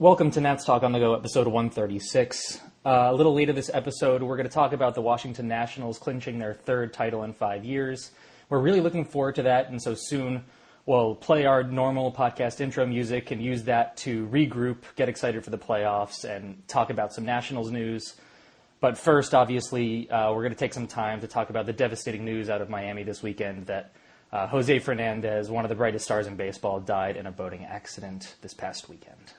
Welcome to Nats Talk on the Go, episode 136. Uh, a little later this episode, we're going to talk about the Washington Nationals clinching their third title in five years. We're really looking forward to that, and so soon we'll play our normal podcast intro music and use that to regroup, get excited for the playoffs, and talk about some Nationals news. But first, obviously, uh, we're going to take some time to talk about the devastating news out of Miami this weekend that uh, Jose Fernandez, one of the brightest stars in baseball, died in a boating accident this past weekend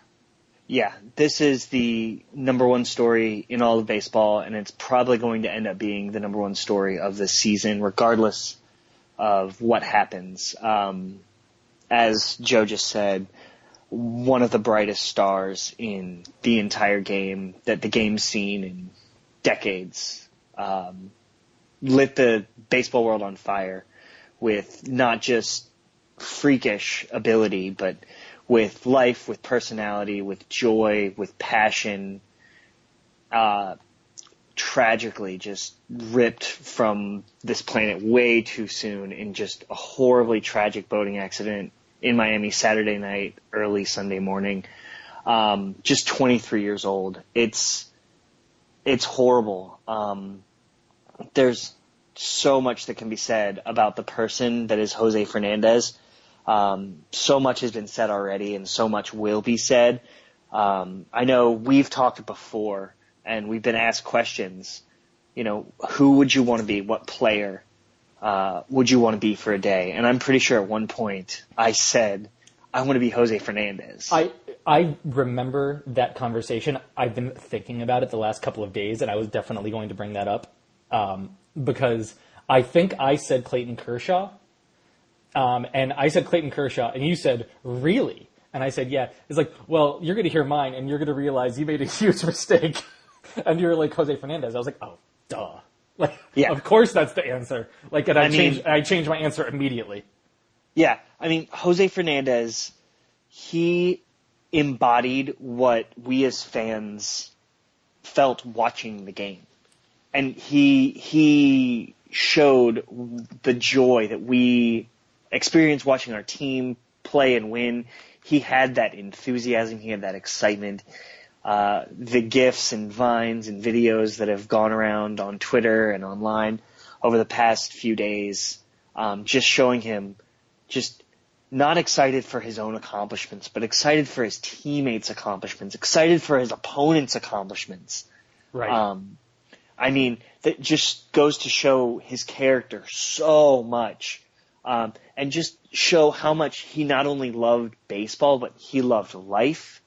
yeah, this is the number one story in all of baseball, and it's probably going to end up being the number one story of the season, regardless of what happens. Um, as Joe just said, one of the brightest stars in the entire game that the game's seen in decades. Um, lit the baseball world on fire with not just freakish ability, but with life, with personality, with joy, with passion, uh, tragically just ripped from this planet way too soon in just a horribly tragic boating accident in Miami Saturday night, early Sunday morning. Um, just 23 years old. It's, it's horrible. Um, there's so much that can be said about the person that is Jose Fernandez um, so much has been said already, and so much will be said. Um, I know we've talked before, and we've been asked questions. You know, who would you want to be? What player uh, would you want to be for a day? And I'm pretty sure at one point I said, I want to be Jose Fernandez. I I remember that conversation. I've been thinking about it the last couple of days, and I was definitely going to bring that up um, because I think I said Clayton Kershaw um, and I said Clayton Kershaw, and you said, really? And I said, yeah. It's like, well, you're going to hear mine, and you're going to realize you made a huge mistake. and you're like Jose Fernandez. I was like, oh, duh. Like, yeah. of course that's the answer. Like, and I, I changed, mean, I changed my answer immediately. Yeah. I mean, Jose Fernandez, he embodied what we as fans felt watching the game. And he, he showed the joy that we experience watching our team play and win. He had that enthusiasm. He had that excitement. Uh, the gifs and vines and videos that have gone around on Twitter and online over the past few days, um, just showing him just not excited for his own accomplishments, but excited for his teammates' accomplishments, excited for his opponents' accomplishments. Right. Um, I mean, that just goes to show his character so much um, and just show how much he not only loved baseball, but he loved life.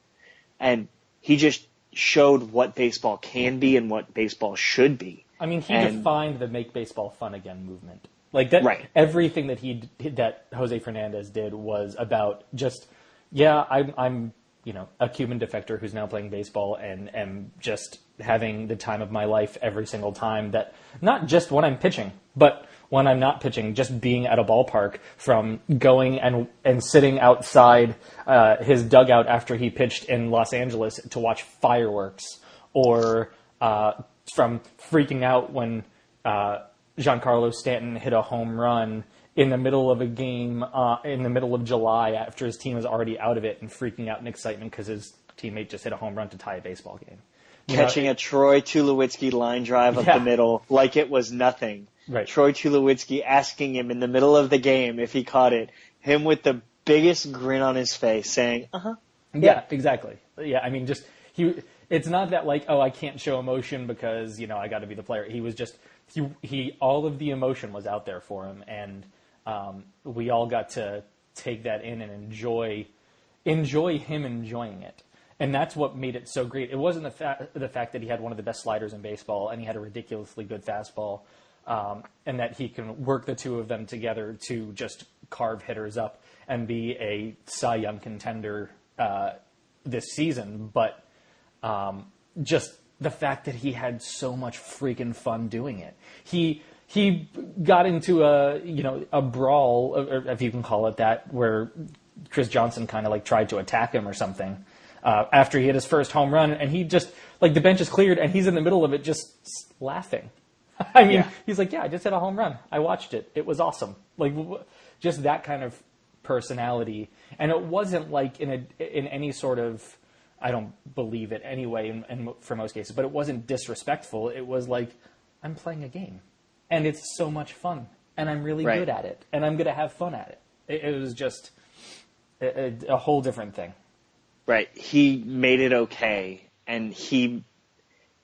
And he just showed what baseball can be and what baseball should be. I mean, he and, defined the make baseball fun again movement. Like that, right. everything that he that Jose Fernandez did was about just, yeah, I'm, I'm, you know, a Cuban defector who's now playing baseball and am just having the time of my life every single time. That not just when I'm pitching, but when I'm not pitching, just being at a ballpark from going and and sitting outside uh, his dugout after he pitched in Los Angeles to watch fireworks, or uh, from freaking out when uh, Giancarlo Stanton hit a home run in the middle of a game uh, in the middle of July after his team was already out of it and freaking out in excitement because his teammate just hit a home run to tie a baseball game. You Catching know, a Troy Tulowitzki line drive up yeah. the middle like it was nothing. Right. Troy Tulowitzki asking him in the middle of the game if he caught it. Him with the biggest grin on his face saying, uh huh. Yeah, yeah, exactly. Yeah, I mean, just, he, it's not that like, oh, I can't show emotion because, you know, I got to be the player. He was just, he, he, all of the emotion was out there for him. And, um, we all got to take that in and enjoy, enjoy him enjoying it. And that's what made it so great. It wasn't the, fa- the fact that he had one of the best sliders in baseball and he had a ridiculously good fastball um, and that he can work the two of them together to just carve hitters up and be a Cy Young contender uh, this season. But um, just the fact that he had so much freaking fun doing it. He he got into a you know a brawl, if you can call it that, where Chris Johnson kind of like tried to attack him or something uh, after he hit his first home run, and he just like the bench is cleared and he's in the middle of it just laughing I mean, yeah. he's like, yeah, I just hit a home run. I watched it. It was awesome. Like, just that kind of personality. And it wasn't like in a in any sort of I don't believe it anyway in, in, for most cases. But it wasn't disrespectful. It was like I'm playing a game, and it's so much fun, and I'm really Right. good at it, and I'm going to have fun at it. It, it was just a, a, a whole different thing. Right. He made it okay, and he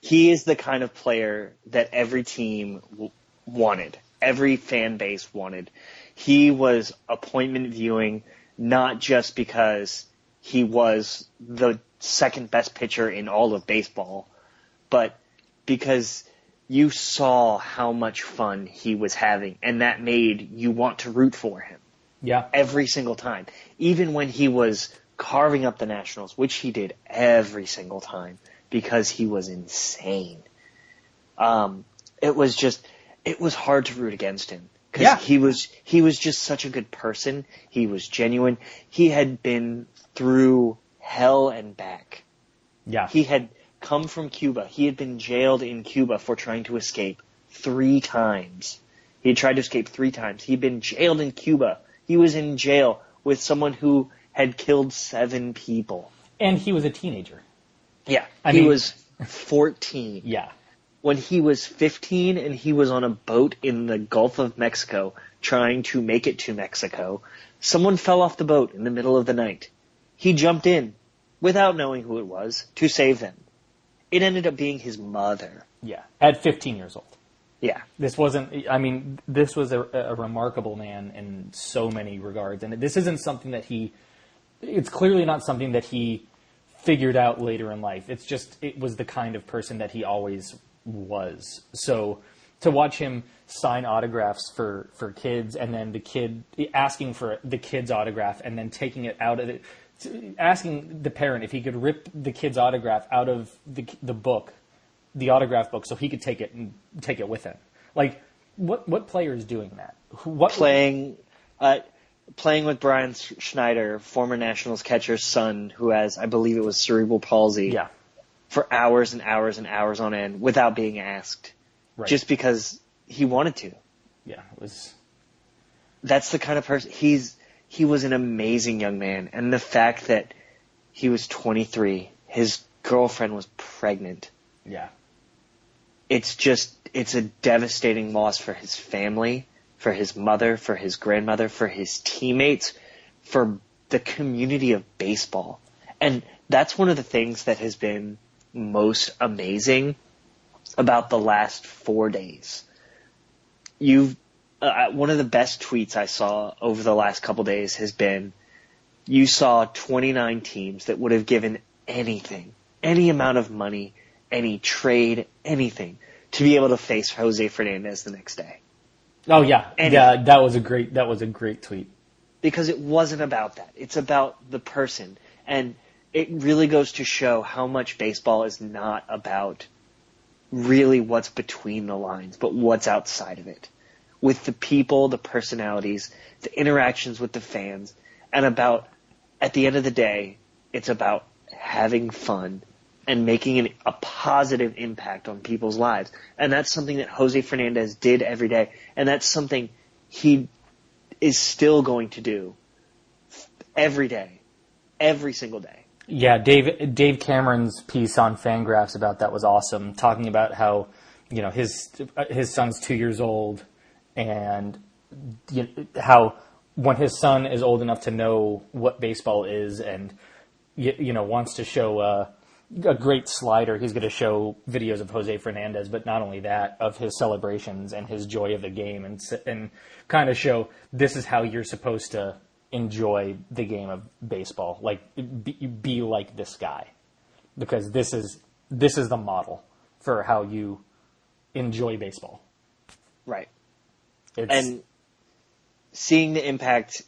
he is the kind of player that every team w- wanted, every fan base wanted. He was appointment viewing, not just because he was the second best pitcher in all of baseball, but because you saw how much fun he was having, and that made you want to root for him Yeah, every single time. Even when he was carving up the Nationals, which he did every single time because he was insane. Um, it was just, it was hard to root against him because Yeah. he was, he was just such a good person. He was genuine. He had been through hell and back. yeah, He had come from Cuba. He had been jailed in Cuba for trying to escape three times. He had tried to escape three times. He'd been jailed in Cuba. He was in jail with someone who had killed seven people. and he was a teenager. Yeah. I he mean- was 14. Yeah, When he was 15 and he was on a boat in the Gulf of Mexico trying to make it to Mexico, someone fell off the boat in the middle of the night. He jumped in without knowing who it was to save them. It ended up being his mother. yeah. At 15 years old. Yeah. this wasn't i mean this was a, a remarkable man in so many regards and this isn't something that he it's clearly not something that he figured out later in life it's just it was the kind of person that he always was so to watch him sign autographs for for kids and then the kid asking for the kid's autograph and then taking it out of it asking the parent if he could rip the kid's autograph out of the the book the autograph book so he could take it and take it with him. Like, what what player is doing that? What Playing, uh, playing with Brian Schneider, former Nationals catcher's son, who has, I believe it was cerebral palsy, Yeah, for hours and hours and hours on end without being asked. right. Just because he wanted to. yeah, it was that's the kind of person he's he was an amazing young man and the fact that he was 23 his girlfriend was pregnant yeah, it's just it's a devastating loss for his family for his mother for his grandmother for his teammates for the community of baseball and that's one of the things that has been most amazing about the last 4 days you've uh, one of the best tweets I saw over the last couple days has been you saw 29 teams that would have given anything, any amount of money, any trade, anything to be able to face Jose Fernandez the next day. Oh yeah, yeah. That was a great that was a great tweet. Because it wasn't about that. It's about the person. And it really goes to show how much baseball is not about really what's between the lines, but what's outside of it. With the people, the personalities, the interactions with the fans, and about, at the end of the day, it's about having fun and making an, a positive impact on people's lives. And that's something that Jose Fernandez did every day. And that's something he is still going to do every day, every single day. Yeah, Dave Dave Cameron's piece on Fangraphs about that was awesome, talking about how you know his his son's two years old, and you how when his son is old enough to know what baseball is and you, you know wants to show uh, a great slider, he's going to show videos of Jose Fernandez, but not only that, of his celebrations and his joy of the game, and and kind of show this is how you're supposed to enjoy the game of baseball, like be, be like this guy, because this is this is the model for how you enjoy baseball. Right. It's, and seeing the impact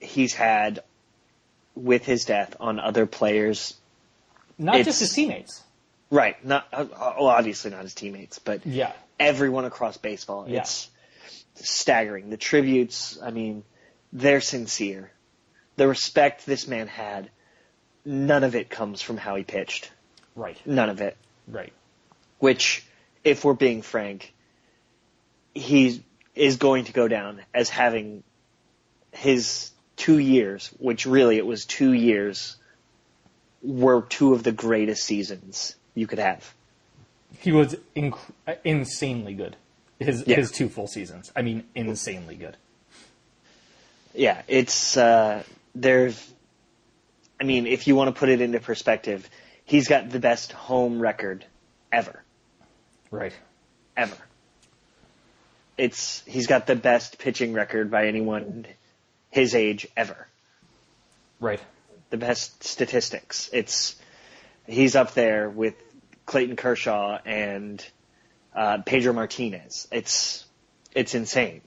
he's had with his death on other players. Not it's- just his teammates. Right. Not uh, well, obviously not his teammates, but Yeah, everyone across baseball. Yeah. It's staggering. The tributes, I mean, they're sincere. The respect this man had, none of it comes from how he pitched. right, None of it. right. Which, if we're being frank, he is going to go down as having his two years, which really it was two years were two of the greatest seasons you could have. He was inc- insanely good. His Yeah. his two full seasons. I mean, insanely good. Yeah, it's uh, there's. I mean, if you want to put it into perspective, he's got the best home record ever, Right. ever. It's he's got the best pitching record by anyone his age ever. Right. The best statistics. It's he's up there with Clayton Kershaw and uh, Pedro Martinez. It's it's insane.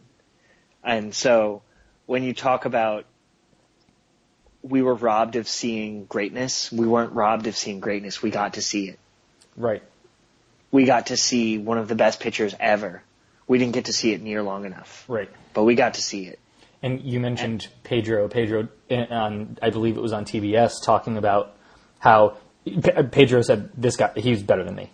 And so when you talk about we were robbed of seeing greatness, we weren't robbed of seeing greatness. We got to see it. Right. We got to see one of the best pitchers ever. We didn't get to see it near long enough, Right. but we got to see it. And you mentioned Pedro. Pedro, on I believe it was on TBS, talking about how Pedro said this guy he's better than me.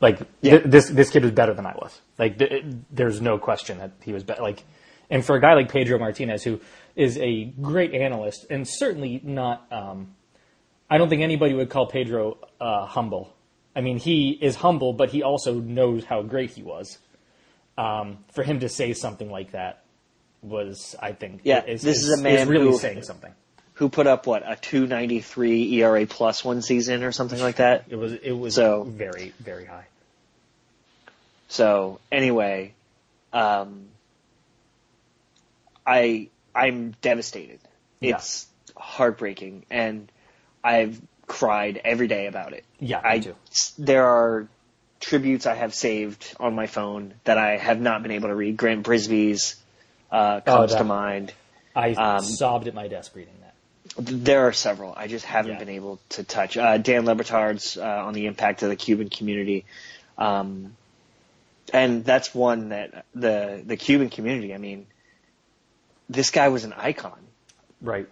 Like Yeah. th- this this kid was better than I was. Like th- there's no question that he was better. Like, and for a guy like Pedro Martinez, who is a great analyst and certainly not, um, I don't think anybody would call Pedro uh, humble. I mean, he is humble, but he also knows how great he was. Um, for him to say something like that was, I think, Yeah, is, this is a man really who- saying something. Who put up what a 293 ERA plus one season or something like that? It was it was So- very very high. So anyway, um, I I'm devastated. Yeah. It's heartbreaking, and I've cried every day about it. Yeah, I too. there are tributes I have saved on my phone that I have not been able to read. Grant Brisbee's uh, comes Oh, to mind. I Um, sobbed at my desk reading that. There are several. I just haven't Yeah. been able to touch. Uh, Dan Le Batard's uh, on the impact of the Cuban community, um, and that's one that the the Cuban community. I mean, this guy was an icon. Right.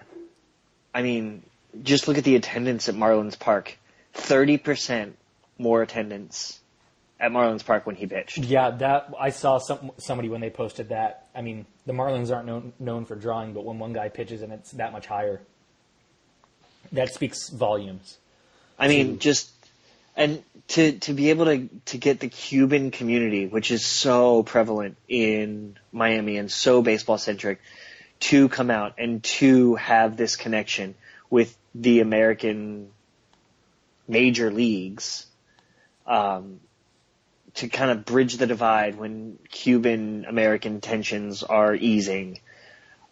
I mean, just look at the attendance at Marlins Park. Thirty percent more attendance at Marlins Park when he pitched. Yeah, that I saw some somebody when they posted that. I mean, the Marlins aren't known known for drawing, but when one guy pitches and it's that much higher, that speaks volumes. I mean, just and to to be able to to get the Cuban community, which is so prevalent in Miami and so baseball centric, to come out and to have this connection with the American major leagues, um, to kind of bridge the divide when Cuban American tensions are easing.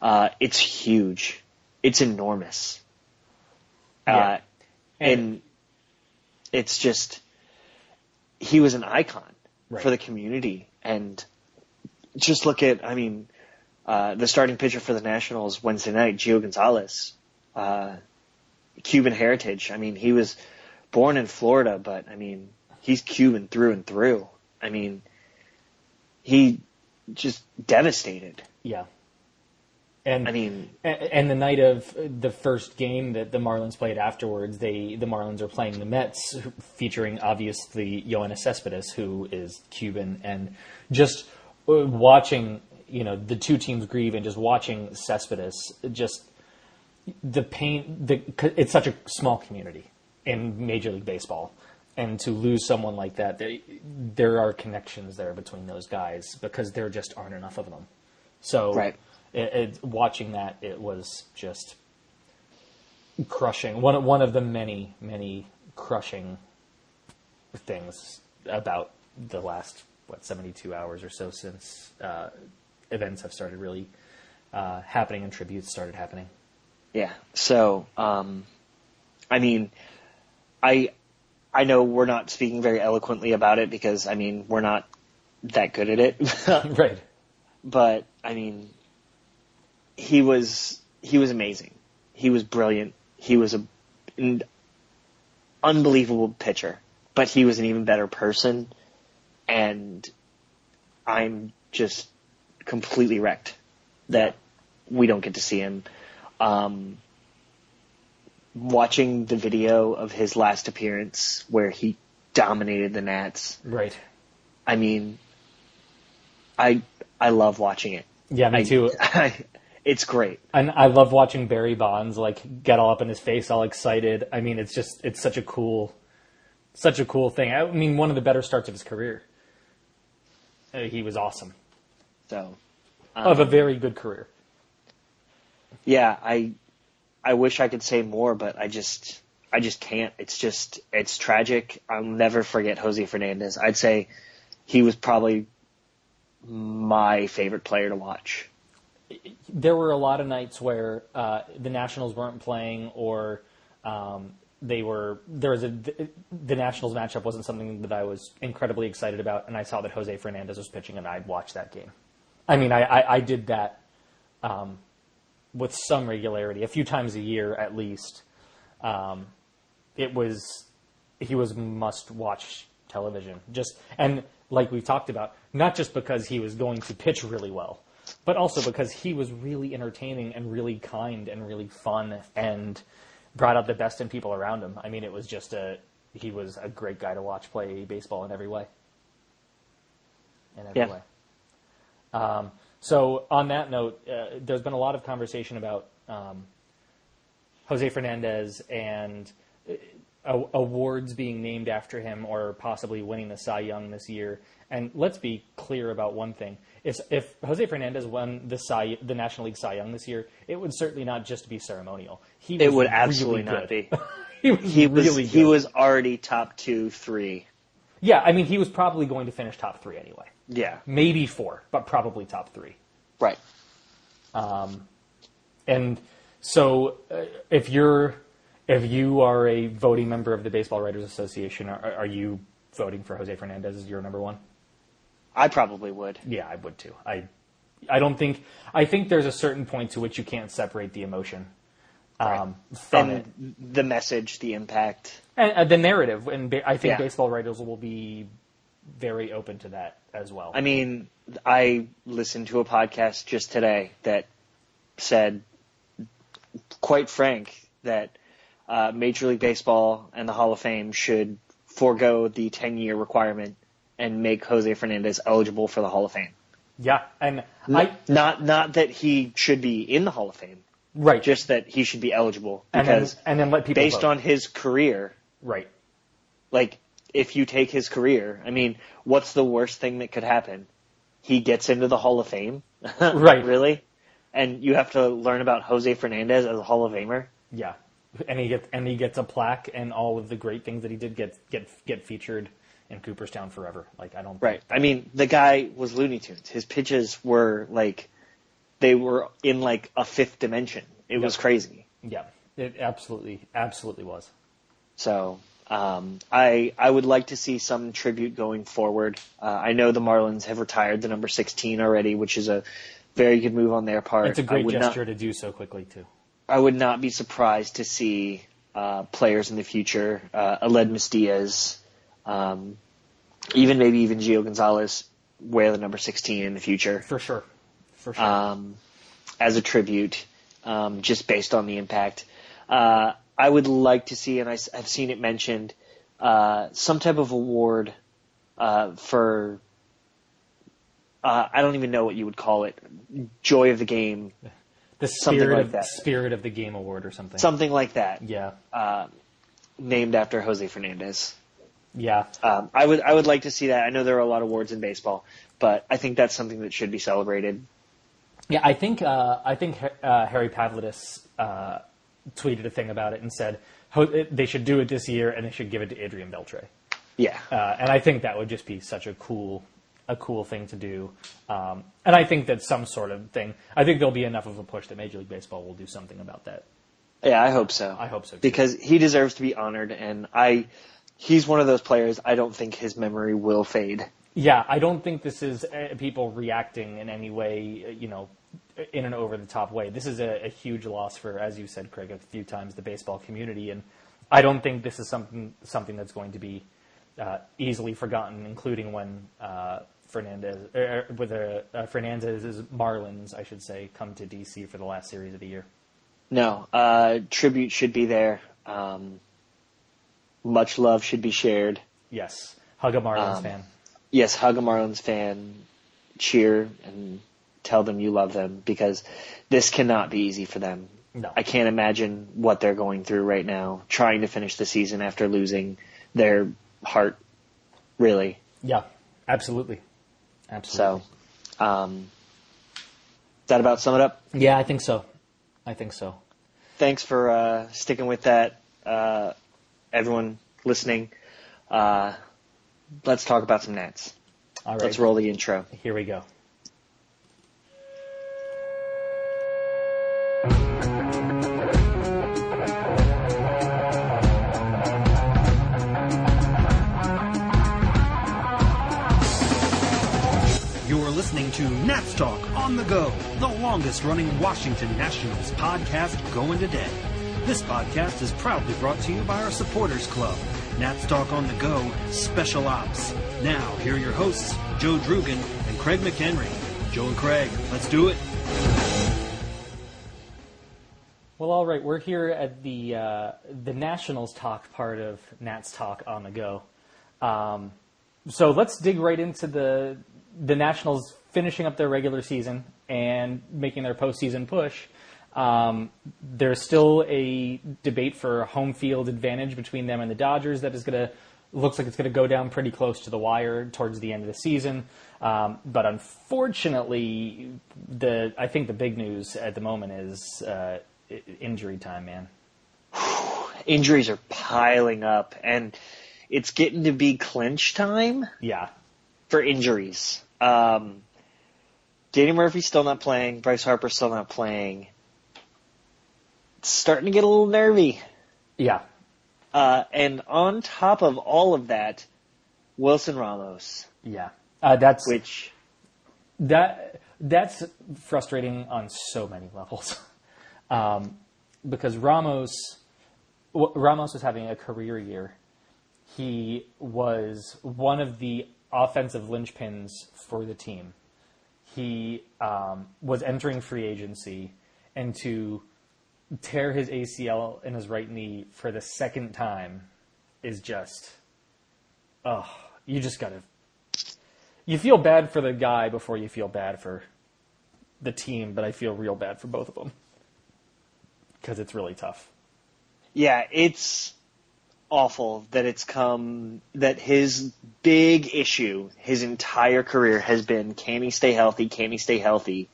Uh, it's huge. It's enormous. Uh, Yeah. and it's just he was an icon Right. for the community and just look at i mean uh, the starting pitcher for the nationals wednesday night gio gonzalez uh, cuban heritage i mean he was born in florida but i mean he's cuban through and through i mean he just devastated Yeah. And i mean And the night of the first game that the Marlins played afterwards, they the Marlins are playing the Mets, featuring obviously Yoenis Cespedes, who is Cuban, and just uh, watching you know the two teams grieve and just watching Cespedes, just the pain. The it's such a small community in Major League Baseball, and to lose someone like that, there, there are connections there between those guys because there just aren't enough of them. So Right. it, it, watching that, it was just crushing. One one of the many many crushing things about the last what seventy two hours or so since uh, events have started really uh, happening and tributes started happening. Yeah. So, um, I mean, I I know we're not speaking very eloquently about it because I mean we're not that good at it, right. but I mean, he was he was amazing. He was brilliant. He was a an unbelievable pitcher, but he was an even better person, and I'm just completely wrecked that we don't get to see him. Um, watching the video of his last appearance where he dominated the Nats, Right. I mean, I I love watching it. Yeah, me I, too. I, it's great. And I love watching Barry Bonds like get all up in his face, all excited. I mean, it's just it's such a cool, such a cool thing. I mean, one of the better starts of his career. Uh, he was awesome. So of a very good career. yeah, I I wish I could say more, but I just I just can't. It's just it's tragic. I'll never forget Jose Fernandez. I'd say he was probably my favorite player to watch. There were a lot of nights where uh, the Nationals weren't playing, or um, they were. There was a the Nationals matchup wasn't something that I was incredibly excited about, and I saw that Jose Fernandez was pitching, and I'd watch that game. I mean, I, I, I did that um, with some regularity, a few times a year at least. Um, it was he was must watch television. Just and like we've talked about, not just because he was going to pitch really well, but also because he was really entertaining and really kind and really fun and brought out the best in people around him. I mean, it was just a he was a great guy to watch play baseball in every way. In every Yeah. way. Um, so on that note, uh, there's been a lot of conversation about um, Jose Fernandez and uh, awards being named after him or possibly winning the Cy Young this year. And let's be clear about one thing: if, if Jose Fernandez won the Cy, the National League Cy Young this year, it would certainly not just be ceremonial. He It would really absolutely not be. he was He was really he was already top two, three. Yeah, I mean, he was probably going to finish top three anyway. Yeah. Maybe four, but probably top three. Right. Um, And so, uh, if you're, if you are a voting member of the Baseball Writers Association, are, are you voting for Jose Fernandez as your number one? I probably would. Yeah, I would too. I, I don't think. I think there's a certain point to which you can't separate the emotion um, from it, And the message, the impact. and uh, the narrative. And ba- I think Yeah. baseball writers will be very open to that as well. I mean, I listened to a podcast just today that said, quite frank, that uh, Major League Baseball and the Hall of Fame should forego the 10 year requirement and make Jose Fernandez eligible for the Hall of Fame. yeah, and I Not not that he should be in the Hall of Fame, right just that he should be eligible and then, because and then let people based vote. on his career, right. like if you take his career, I mean, what's the worst thing that could happen? He gets into the Hall of Fame, Right. Really, and you have to learn about Jose Fernandez as a Hall of Famer. Yeah, and he gets and he gets a plaque, and all of the great things that he did get get get featured in Cooperstown forever. Like I don't Right. I mean, the guy was Looney Tunes. His pitches were like they were in like a fifth dimension. It was crazy. Yeah, it absolutely absolutely was. So um, I I would like to see some tribute going forward. Uh, I know the Marlins have retired the number 16 already, which is a very good move on their part. It's a great would not- gesture to do so quickly too. I would not be surprised to see uh, players in the future, uh, Aledmys Diaz, um, even maybe even Gio Gonzalez wear the number 16 in the future For sure, for sure. um, as a tribute, um, just based on the impact. Uh, I would like to see, and I, have seen it mentioned, uh, some type of award uh, for. Uh, I don't even know what you would call it. Joy of the game, the something spirit like of that. spirit of the game award or something. something like that. yeah, named after Jose Fernandez. yeah. Um, I would I would like to see that. I know there are a lot of awards in baseball, but I think that's something that should be celebrated. Yeah, I think uh, I think uh, Harry Pavlidis uh, tweeted a thing about it and said they should do it this year and they should give it to Adrian Beltre. Yeah, Uh, and I think that would just be such a cool, a cool thing to do. Um, and I think that some sort of thing. I think there'll be enough of a push that Major League Baseball will do something about that. yeah, I hope so. I hope so, too. because he deserves to be honored, and I he's one of those players. I don't think his memory will fade. Yeah, I don't think this is uh, people reacting in any way, uh, you know, in an over the top way. This is a, a huge loss for, as you said, Craig, a few times, the baseball community, and I don't think this is something something that's going to be uh, easily forgotten, including when uh, Fernandez, er, with uh, uh, Fernandez's Marlins, I should say, come to DC for the last series of the year. No, uh, tribute should be there. Um, much love should be shared. Yes, hug a Marlins Um, fan. Yes, hug a Marlins fan, cheer and tell them you love them because this cannot be easy for them. No. I can't imagine what they're going through right now, trying to finish the season after losing their heart, really. Yeah, absolutely. Absolutely. So, um, that about sum it up? Yeah, I think so. I think so. Thanks for uh, sticking with that, uh, everyone listening. Uh, let's talk about some Nats. All right. Let's roll the intro. Here we go. Talk on the Go, the longest running Washington Nationals podcast going today. This podcast is proudly brought to you by our supporters club, Nats Talk on the Go Special Ops. Now, here are your hosts, Joe Drugan and Craig McHenry. Joe and Craig, let's do it. Well, all right, we're here at the uh, the Nationals talk part of Nats Talk on the go. Um, so let's dig right into the the Nationals finishing up their regular season and making their postseason push. Um, there's still a debate for home field advantage between them and the Dodgers that is going to looks like it's going to go down pretty close to the wire towards the end of the season. Um, but unfortunately, the I think the big news at the moment is uh, injury time, man. Injuries are piling up, and it's getting to be clinch time Yeah, for injuries. Um, Danny Murphy's still not playing. Bryce Harper's still not playing. It's starting to get a little nervy. yeah, Uh, and on top of all of that, Wilson Ramos, yeah. Uh, that's which that that's frustrating on so many levels um, because Ramos Ramos was having a career year. He was one of the offensive linchpins for the team. He um, was entering free agency, and to tear his ACL in his right knee for the second time is just, oh, you just gotta you feel bad for the guy before you feel bad for the team, but I feel real bad for both of them because it's really tough. Yeah, it's awful that it's come that his big issue his entire career has been can he stay healthy, can he stay healthy?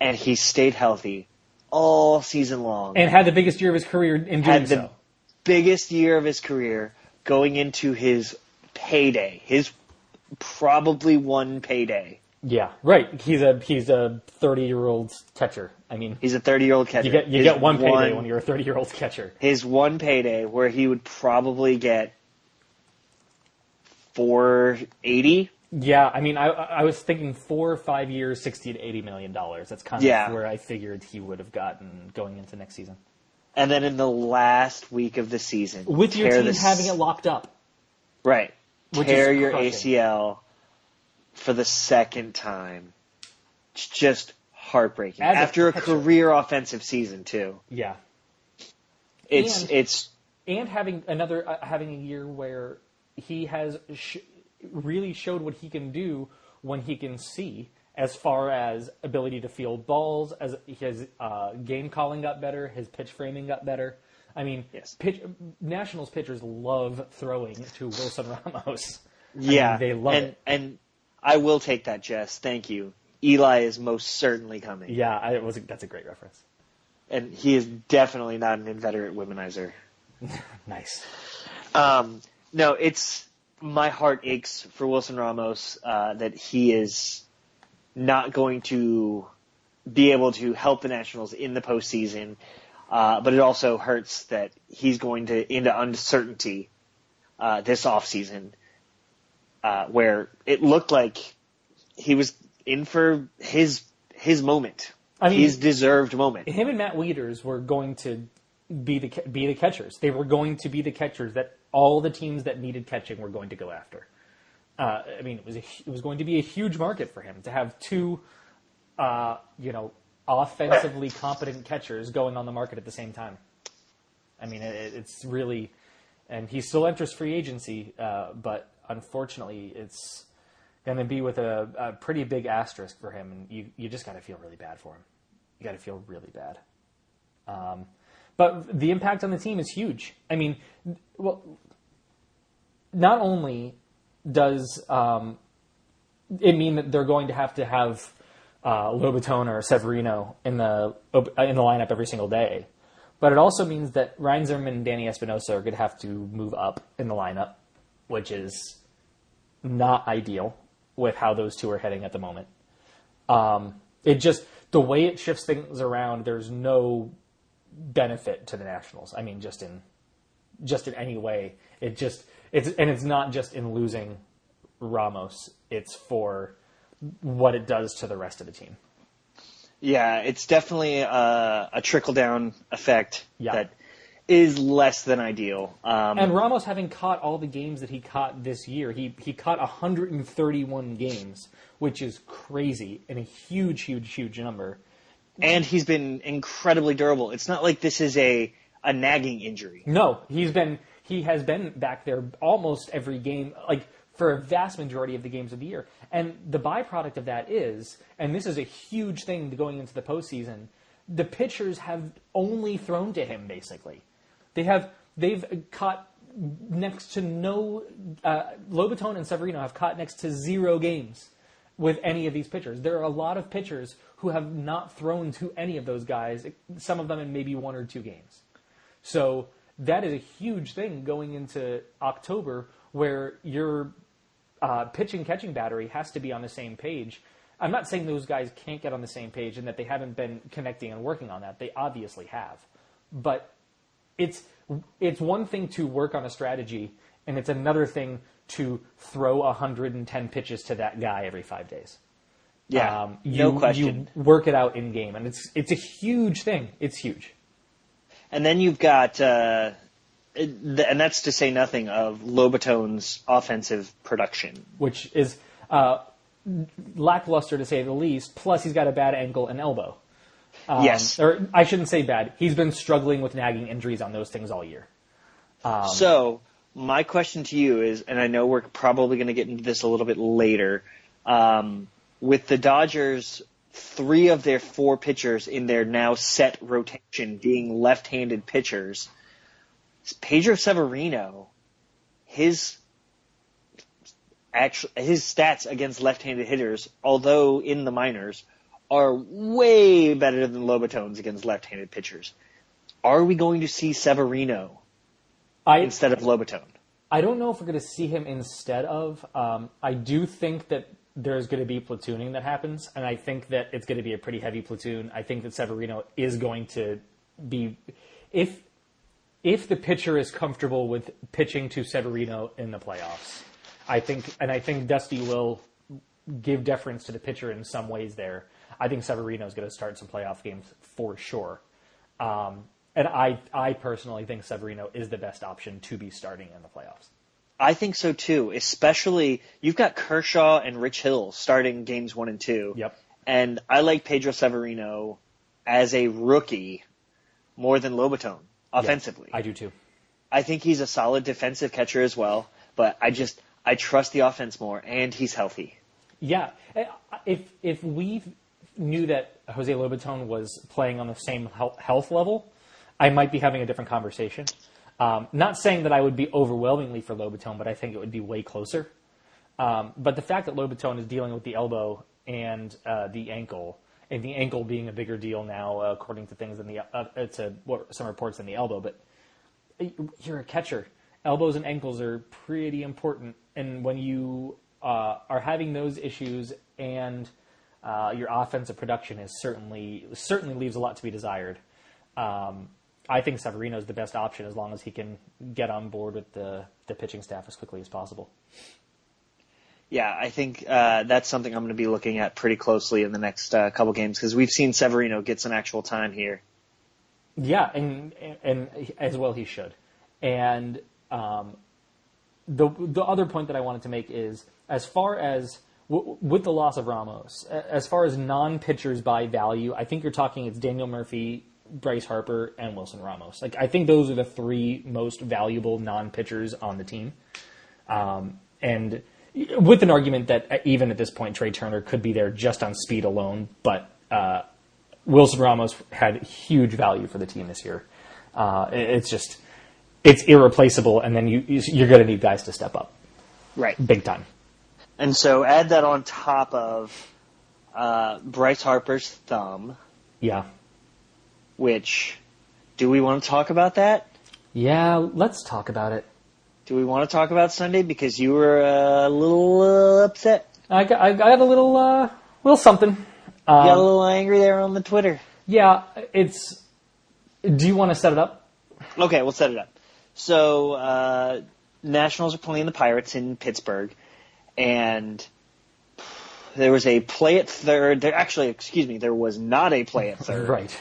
And he stayed healthy all season long. And had the biggest year of his career in doing had the so. biggest year of his career going into his payday, his probably one payday. Yeah, right. He's a he's a thirty year old catcher. I mean, He's a 30 year old catcher. you get you His get one payday when you're a thirty year old catcher. his one payday where he would probably get 480 Yeah, I mean, I I was thinking four or five years, sixty to eighty million dollars. That's kind of Yeah. where I figured he would have gotten going into next season. and then in the last week of the season With your team the s- having it locked up. right Which tear your crushing. ACL for the second time. It's just heartbreaking. As after a catcher. career offensive season too. Yeah, it's And- it's and having another uh, having a year where he has sh- really showed what he can do when he can see as far as ability to field balls as his uh, game calling got better his pitch framing got better. I mean Yes. pitch, nationals pitchers love throwing to wilson ramos. I yeah. mean, they love and it. and I will take that Jess. Thank you. Eli is most certainly coming. Yeah I, was that's a great reference. And he is definitely not an inveterate womanizer. Nice. Um, no, it's my heart aches for Wilson Ramos uh, that he is not going to be able to help the Nationals in the postseason. Uh, but it also hurts that he's going to into uncertainty uh, this offseason, uh, where it looked like he was in for his his moment, I mean- his deserved moment. him and Matt Wieters were going to be the be the catchers. They were going to be the catchers that all the teams that needed catching were going to go after. Uh, I mean, it was a, it was going to be a huge market for him to have two, uh, you know, offensively competent catchers going on the market at the same time. I mean, it, it's really, and he still enters free agency, uh, but unfortunately, it's going to be with a, a pretty big asterisk for him, and you you just got to feel really bad for him. You got to feel really bad. Um, but the impact on the team is huge. I mean, well, not only does um, it mean that they're going to have to have uh, or Severino in the in the lineup every single day, but it also means that Ryan Zimmerman and Danny Espinosa are going to have to move up in the lineup, which is not ideal with how those two are heading at the moment. Um, it just the way it shifts things around. There's no benefit to the Nationals. I mean, just in just in any way. It just it's and it's not just in losing Ramos. It's for what it does to the rest of the team. Yeah, it's definitely a, a trickle down effect Yeah. that is less than ideal. Um, And Ramos having caught all the games that he caught this year, he he caught 131 games, which is crazy and a huge, huge, huge number. and he's been incredibly durable. It's not like this is a a nagging injury. No, he's been he has been back there almost every game, like for a vast majority of the games of the year. And the byproduct of that is, and this is a huge thing going into the postseason, the pitchers have only thrown to him basically. They have they've caught next to no uh, Lobaton and Severino have caught next to zero games with any of these pitchers. There are a lot of pitchers who have not thrown to any of those guys. Some of them in maybe one or two games. So that is a huge thing going into October, where your uh, pitching catching battery has to be on the same page. I'm not saying those guys can't get on the same page and that they haven't been connecting and working on that. They obviously have, but it's it's one thing to work on a strategy, and it's another thing to throw 110 pitches to that guy every five days. Yeah, Um, you, no question. You work it out in game, and it's it's a huge thing. It's huge. And then you've got, uh, and that's to say nothing of Lobaton's offensive production. which is uh, lackluster to say the least. Plus, he's got a bad ankle and elbow. Um, yes. or I shouldn't say bad. He's been struggling with nagging injuries on those things all year. Um, so my question to you is, and I know we're probably going to get into this a little bit later, um, with the Dodgers, three of their four pitchers in their now set rotation being left-handed pitchers, Pedro Severino, his actual his stats against left-handed hitters, although in the minors, are way better than Lobaton's against left-handed pitchers. Are we going to see Severino I instead of Lobaton? I don't know if we're going to see him instead of. Um, I do think that there's going to be platooning that happens, and I think that it's going to be a pretty heavy platoon. I think that Severino is going to be, if if the pitcher is comfortable with pitching to Severino in the playoffs, I think, and I think Dusty will give deference to the pitcher in some ways there. I think Severino is going to start some playoff games for sure. Um, and I, I personally think Severino is the best option to be starting in the playoffs. I think so too. Especially you've got Kershaw and Rich Hill starting games one and two. Yep. And I like Pedro Severino as a rookie more than Lobaton offensively. I do too. I think he's a solid defensive catcher as well, but I just I trust the offense more and he's healthy. Yeah, if if we knew that Jose Lobaton was playing on the same health level, I might be having a different conversation. Um, not saying that I would be overwhelmingly for Lobaton, but I think it would be way closer. Um, but the fact that Lobaton is dealing with the elbow and uh, the ankle, and the ankle being a bigger deal now, uh, according to things in the uh, uh, to what some reports in the elbow, but you're a catcher. Elbows and ankles are pretty important, and when you uh, are having those issues, and uh, your offensive production is certainly certainly leaves a lot to be desired. Um, I think Severino is the best option as long as he can get on board with the the pitching staff as quickly as possible. Yeah, I think uh, that's something I'm going to be looking at pretty closely in the next uh, couple games because we've seen Severino get some actual time here. Yeah, and and as well he should. And um, the the other point that I wanted to make is as far as w- with the loss of Ramos, as far as non pitchers by value, I think you're talking it's Daniel Murphy, Bryce Harper, and Wilson Ramos. Like I think those are the three most valuable non pitchers on the team. Um, and with an argument that uh, even at this point Trea Turner could be there just on speed alone, but uh, Wilson Ramos had huge value for the team this year. Uh, it's just it's irreplaceable, and then you you're going to need guys to step up Right. big time. And so add that on top of uh, Bryce Harper's thumb, Yeah, which do we want to talk about that? yeah. Let's talk about it. Do we want to talk about Sunday because you were uh, a little uh, upset? I got, I got a little uh, little something. You got a Um, little angry there on the Twitter. yeah, it's. Do you want to set it up? Okay, we'll set it up. So, uh, Nationals are playing the Pirates in Pittsburgh, and there was a play at third. There actually, excuse me, there was not a play at third. Right.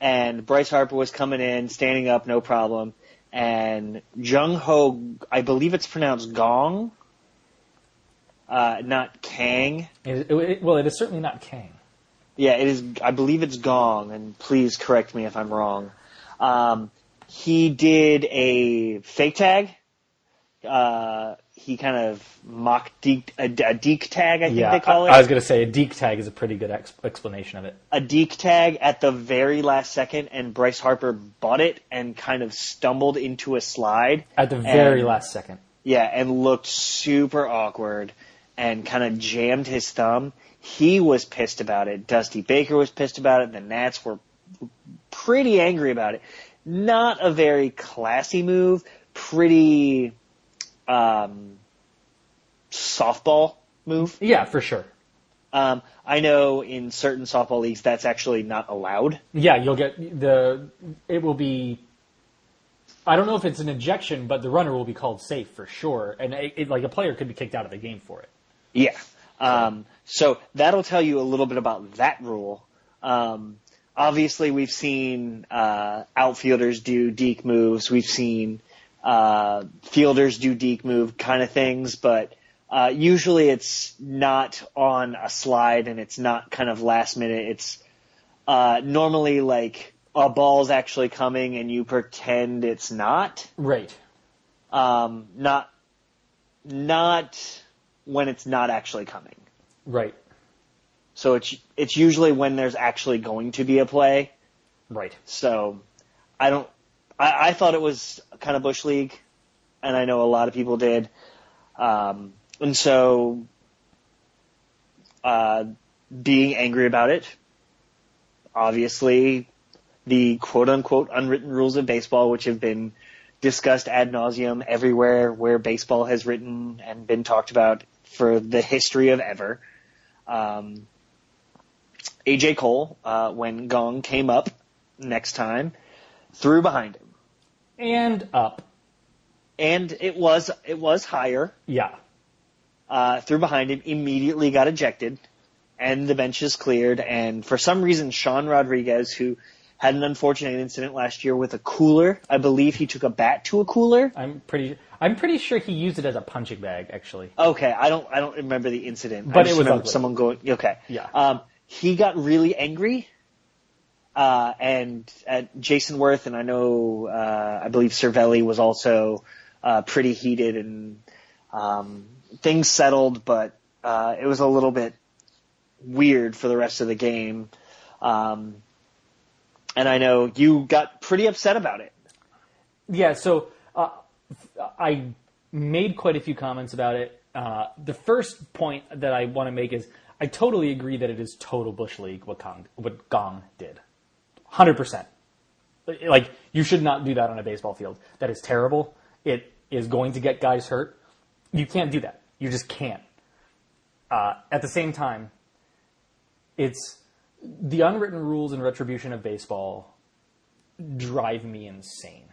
And Bryce Harper was coming in, standing up, no problem. And Jung Ho, I believe it's pronounced Gong, uh, not Kang. It, it, well, it is certainly not Kang. Yeah, it is. I believe it's Gong, and please correct me if I'm wrong. Um, he did a fake tag. Uh, he kind of mock deke, a, a deke tag, I think Yeah, they call I, it. I was going to say a deke tag is a pretty good ex- explanation of it. a deke tag at the very last second, and Bryce Harper bought it and kind of stumbled into a slide. At the very And- last second. Yeah, and looked super awkward and kind of jammed his thumb. He was pissed about it. Dusty Baker was pissed about it. The Nats were pretty angry about it. Not a very classy move. Pretty um, softball move. Yeah, for sure. Um, I know in certain softball leagues that's actually not allowed. Yeah, you'll get the. It will be. I don't know if it's an ejection, but the runner will be called safe for sure, and it, it, like a player could be kicked out of the game for it. Yeah. Um, so that'll tell you a little bit about that rule. Um, obviously, we've seen uh, outfielders do deke moves. We've seen uh, fielders do deke move kind of things, but uh, usually it's not on a slide and it's not kind of last minute. It's uh, normally like a ball's actually coming and you pretend it's not. Right. Um, not not when it's not actually coming. Right. So it's it's usually when there's actually going to be a play. Right. So I don't. I, I thought it was kind of bush league, and I know a lot of people did. Um, and so, uh, being angry about it, obviously, the quote unquote unwritten rules of baseball, which have been discussed ad nauseum everywhere where baseball has written and been talked about for the history of ever. Um, AJ Cole, uh, when Gong came up next time, threw behind him, And up. and it was it was higher. Yeah. Uh, threw behind him, immediately got ejected, and the benches cleared. And for some reason, Sean Rodriguez, who had an unfortunate incident last year with a cooler, I believe he took a bat to a cooler. I'm pretty. I'm pretty sure he used it as a punching bag. Actually. Okay, I don't I don't remember the incident. But it was someone going. Okay, Yeah. Um, he got really angry, uh, and uh, Jayson Werth and I know uh, I believe Cervelli was also uh, pretty heated, and um, things settled, but uh, it was a little bit weird for the rest of the game. Um, and I know you got pretty upset about it. Yeah, so uh, I made quite a few comments about it. Uh, the first point that I want to make is I totally agree that it is total bush league what what Gong did, hundred percent. Like you should not do that on a baseball field. That is terrible. It is going to get guys hurt. You can't do that. You just can't. Uh, at the same time, it's the unwritten rules and retribution of baseball drive me insane.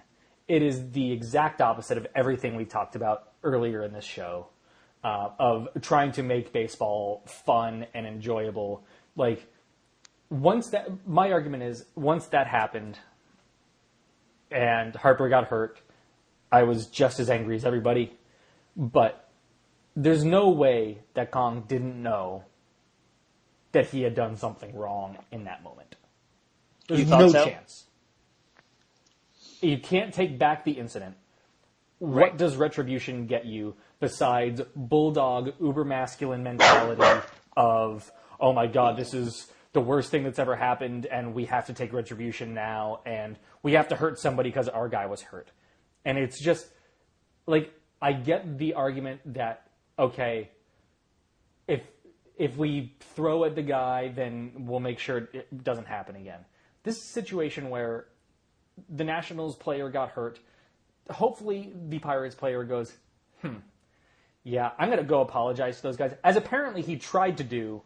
It is the exact opposite of everything we talked about earlier in this show uh, of trying to make baseball fun and enjoyable. Like, once that, my argument is, once that happened and Harper got hurt, I was just as angry as everybody. But there's no way that Kong didn't know that he had done something wrong in that moment. There's no so? chance. You can't take back the incident. what does retribution get you besides bulldog uber masculine mentality of oh my god this is the worst thing that's ever happened and we have to take retribution now and we have to hurt somebody because our guy was hurt. And it's just like i get the argument that okay if if we throw at the guy then we'll make sure it doesn't happen again. This is a situation where the nationals player got hurt. Hopefully the Pirates player goes, hmm, yeah, I'm going to go apologize to those guys, as apparently he tried to do,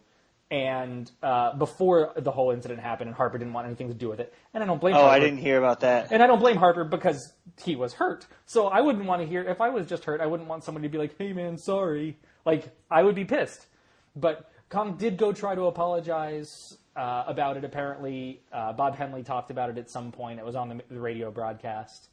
and uh, before the whole incident happened, and Harper didn't want anything to do with it, and I don't blame. Oh, Harper. I didn't hear about that. And I don't blame Harper because he was hurt. So I wouldn't want to hear if I was just hurt. I wouldn't want somebody to be like, "Hey, man, sorry." Like I would be pissed. But Kong did go try to apologize uh, about it. Apparently, uh, Bob Henley talked about it at some point. It was on the, the radio broadcast,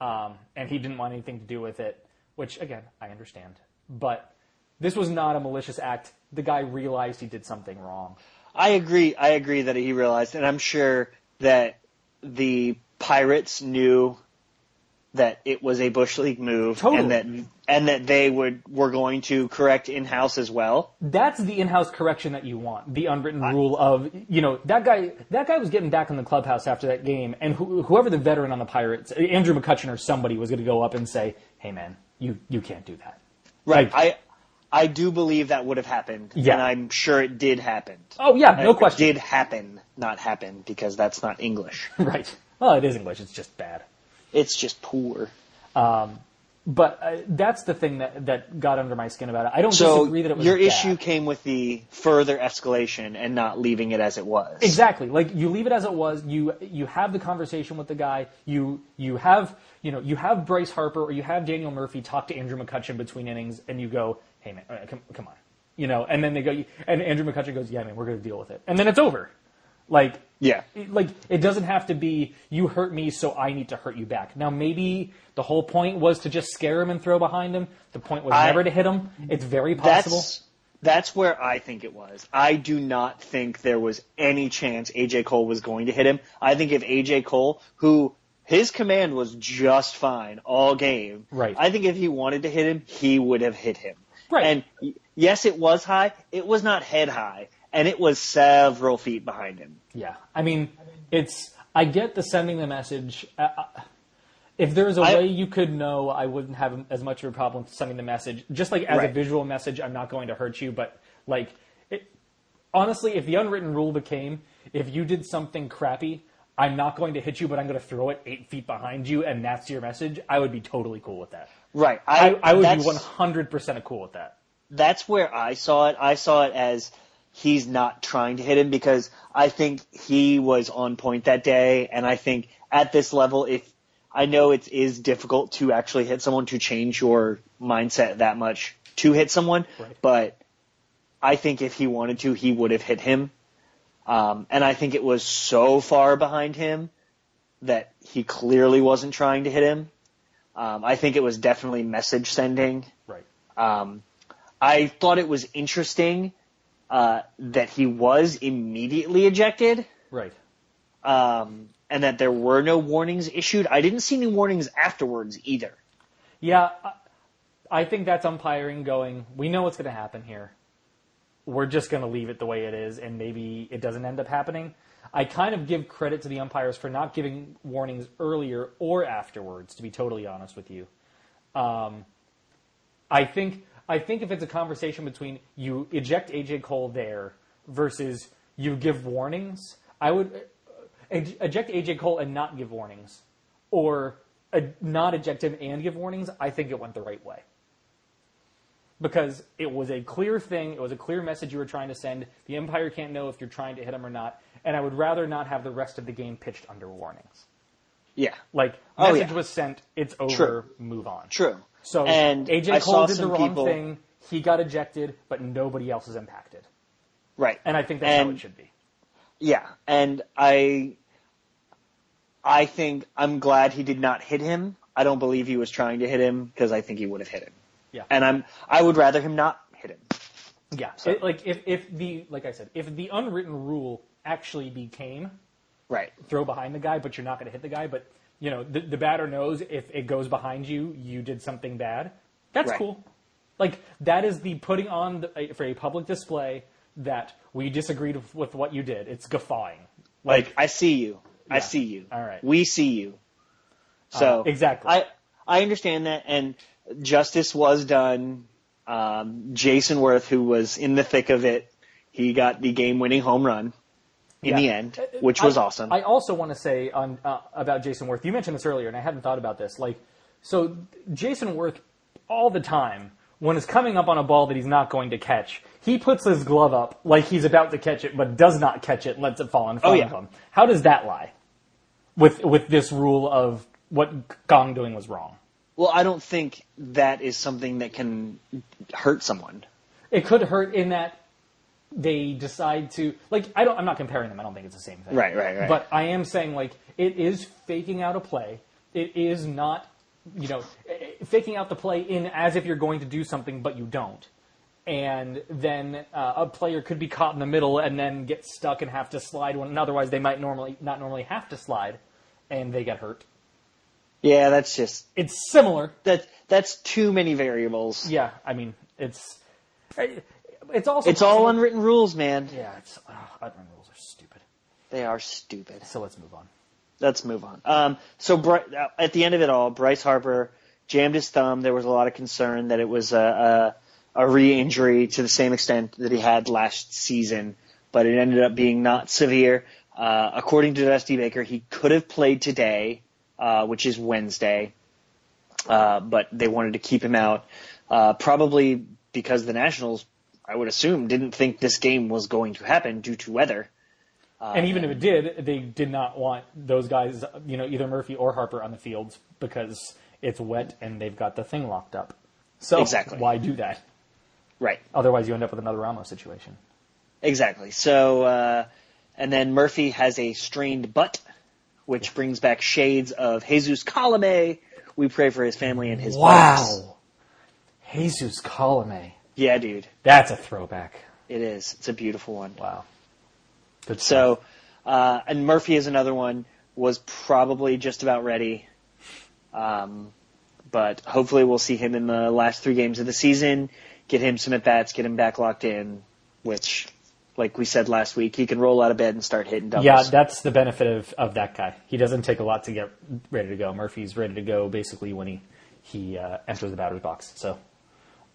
um, and he didn't want anything to do with it. Which, again, I understand. But this was not a malicious act. The guy realized he did something wrong. I agree. I agree that he realized, and I'm sure that the Pirates knew that it was a bush league move, Totally. and that and that they would were going to correct in house as well. that's the in-house correction that you want. The unwritten rule of, you know, that guy, that guy was getting back in the clubhouse after that game, and who, whoever the veteran on the Pirates, Andrew McCutchen or somebody was going to go up and say, "Hey, man, you you can't do that." Right. Like- I I do believe that would have happened, Yeah. and I'm sure it did happen. Oh yeah, no It question. did happen, not happen, because that's not English. right. Well, it is English. It's just bad. It's just poor. But uh, that's the thing that that got under my skin about it. I don't So disagree that it was your bad. issue came with the further escalation and not leaving it as it was. Exactly. Like you leave it as it was. You you have the conversation with the guy. You you have you know you have Bryce Harper or you have Daniel Murphy talk to Andrew McCutchen between innings, and you go, hey man, uh, come come on, you know. And then they go, and Andrew McCutchen goes, yeah man, we're going to deal with it, and then it's over. Like Yeah. it- like it doesn't have to be you hurt me, so I need to hurt you back. Now maybe the whole point was to just scare him and throw behind him. The point was I- never to hit him. It's very possible. That's that's where I think it was. I do not think there was any chance AJ Cole was going to hit him. I think if AJ Cole, who his command was just fine all game, Right. I think if he wanted to hit him, he would have hit him. Right. And yes, it was high. It was not head high, and it was several feet behind him. Yeah, I mean, it's. I get the sending the message. Uh, uh, if there's a I- way you could know, I wouldn't have as much of a problem sending the message. Just like as a visual message, I'm not going to hurt you. But like, it, honestly, if the unwritten rule became, if you did something crappy, I'm not going to hit you, but I'm going to throw it eight feet behind you, and that's your message. I would be totally cool with that. Right. I, I would be 100 percent cool with that. that's where I saw it. I saw it as he's not trying to hit him because I think he was on point that day, and I think at this level, if I know it is difficult to actually hit someone to change your mindset that much to hit someone, Right. but I think if he wanted to, he would have hit him. Um, and I think it was so far behind him that he clearly wasn't trying to hit him. Um, I think it was definitely message sending. Right. Um, I thought it was interesting uh, that he was immediately ejected, Right. um, and that there were no warnings issued. I didn't see any warnings afterwards either. Yeah, I- I think that's umpiring going, we know what's going to happen here. We're just going to leave it the way it is, and maybe it doesn't end up happening. I kind of give credit to the umpires for not giving warnings earlier or afterwards, to be totally honest with you. Um, I think I think if it's a conversation between you eject AJ Cole there versus you give warnings, I would uh, eject AJ Cole and not give warnings, or uh, not eject him and give warnings. I think it went the right way because it was a clear thing. It was a clear message you were trying to send. The umpire can't know if you're trying to hit them or not, and I would rather not have the rest of the game pitched under warnings. Yeah, Like Oh, message yeah. was sent, it's over, True. move on. true. So and AJ I Cole did the wrong people, thing. He got ejected, but nobody else is impacted. right? And I think that's how it should be. Yeah, and I, I think I'm glad he did not hit him. I don't believe he was trying to hit him because I think he would have hit him. Yeah. And I'm I would rather him not hit him. Yeah. So- It- like if, if the like I said, if the unwritten rule actually became Right. throw behind the guy, but you're not going to hit the guy, but you know, the, the batter knows if it goes behind you, you did something bad. That's Right. cool. Like that is the putting on the, for a public display that we disagreed with, with what you did. It's guffawing. Like I see you. I see you. All right. We see you. So Uh, exactly. I I understand that, and justice was done. Um, Jayson Werth, who was in the thick of it, he got the game-winning home run in Yeah. the end, which was I- awesome. I also want to say on uh, about Jayson Werth. You mentioned this earlier, and I hadn't thought about this. Like, so Jayson Werth, all the time when it's coming up on a ball that he's not going to catch, he puts his glove up like he's about to catch it, but does not catch it and lets it fall in front Oh, yeah. of him. How does that lie? With with this rule of what Gong doing was wrong. well, I don't think that is something that can hurt someone. It could hurt in that they decide to like. I don't. I'm not comparing them. I don't think it's the same thing. Right, right, right. But I am saying like it is faking out a play. It is not, you know, faking out the play in as if you're going to do something, but you don't. And then uh, a player could be caught in the middle and then get stuck and have to slide when otherwise they might normally not normally have to slide, and they get hurt. Yeah, that's just It's similar. that. That's too many variables. Yeah, I mean it's. It's also It's all unwritten rules, man. Yeah, it's uh, unwritten rules are stupid. They are stupid. So let's move on. let's move on. Um, so Bry- uh, at the end of it all, Bryce Harper jammed his thumb. There was a lot of concern that it was a, a, a re-injury to the same extent that he had last season, but it ended up being not severe. Uh, according to Dusty Baker, he could have played today, uh, which is Wednesday, uh, but they wanted to keep him out, uh, probably because the Nationals, I would assume, didn't think this game was going to happen due to weather. and even if it did, they did not want those guys, you know, either Murphy or Harper on the fields because it's wet and they've got the thing locked up. So Exactly. why do that? Right. Otherwise, you end up with another Ramos situation. Exactly. So, uh, and then Murphy has a strained butt, which brings back shades of Jesus Colome. We pray for his family and his bucks. Jesus Colome. Yeah, dude, That's a throwback. it is. It's a beautiful one. Wow. Good So, uh, and Murphy is another one. Was probably just about ready, um, but hopefully we'll see him in the last three games of the season. Get him some at bats. Get him back locked in. Which, like we said last week, he can roll out of bed and start hitting doubles. Yeah, that's the benefit of, of that guy. He doesn't take a lot to get ready to go. Murphy's ready to go basically when he he uh, enters the batter's box. So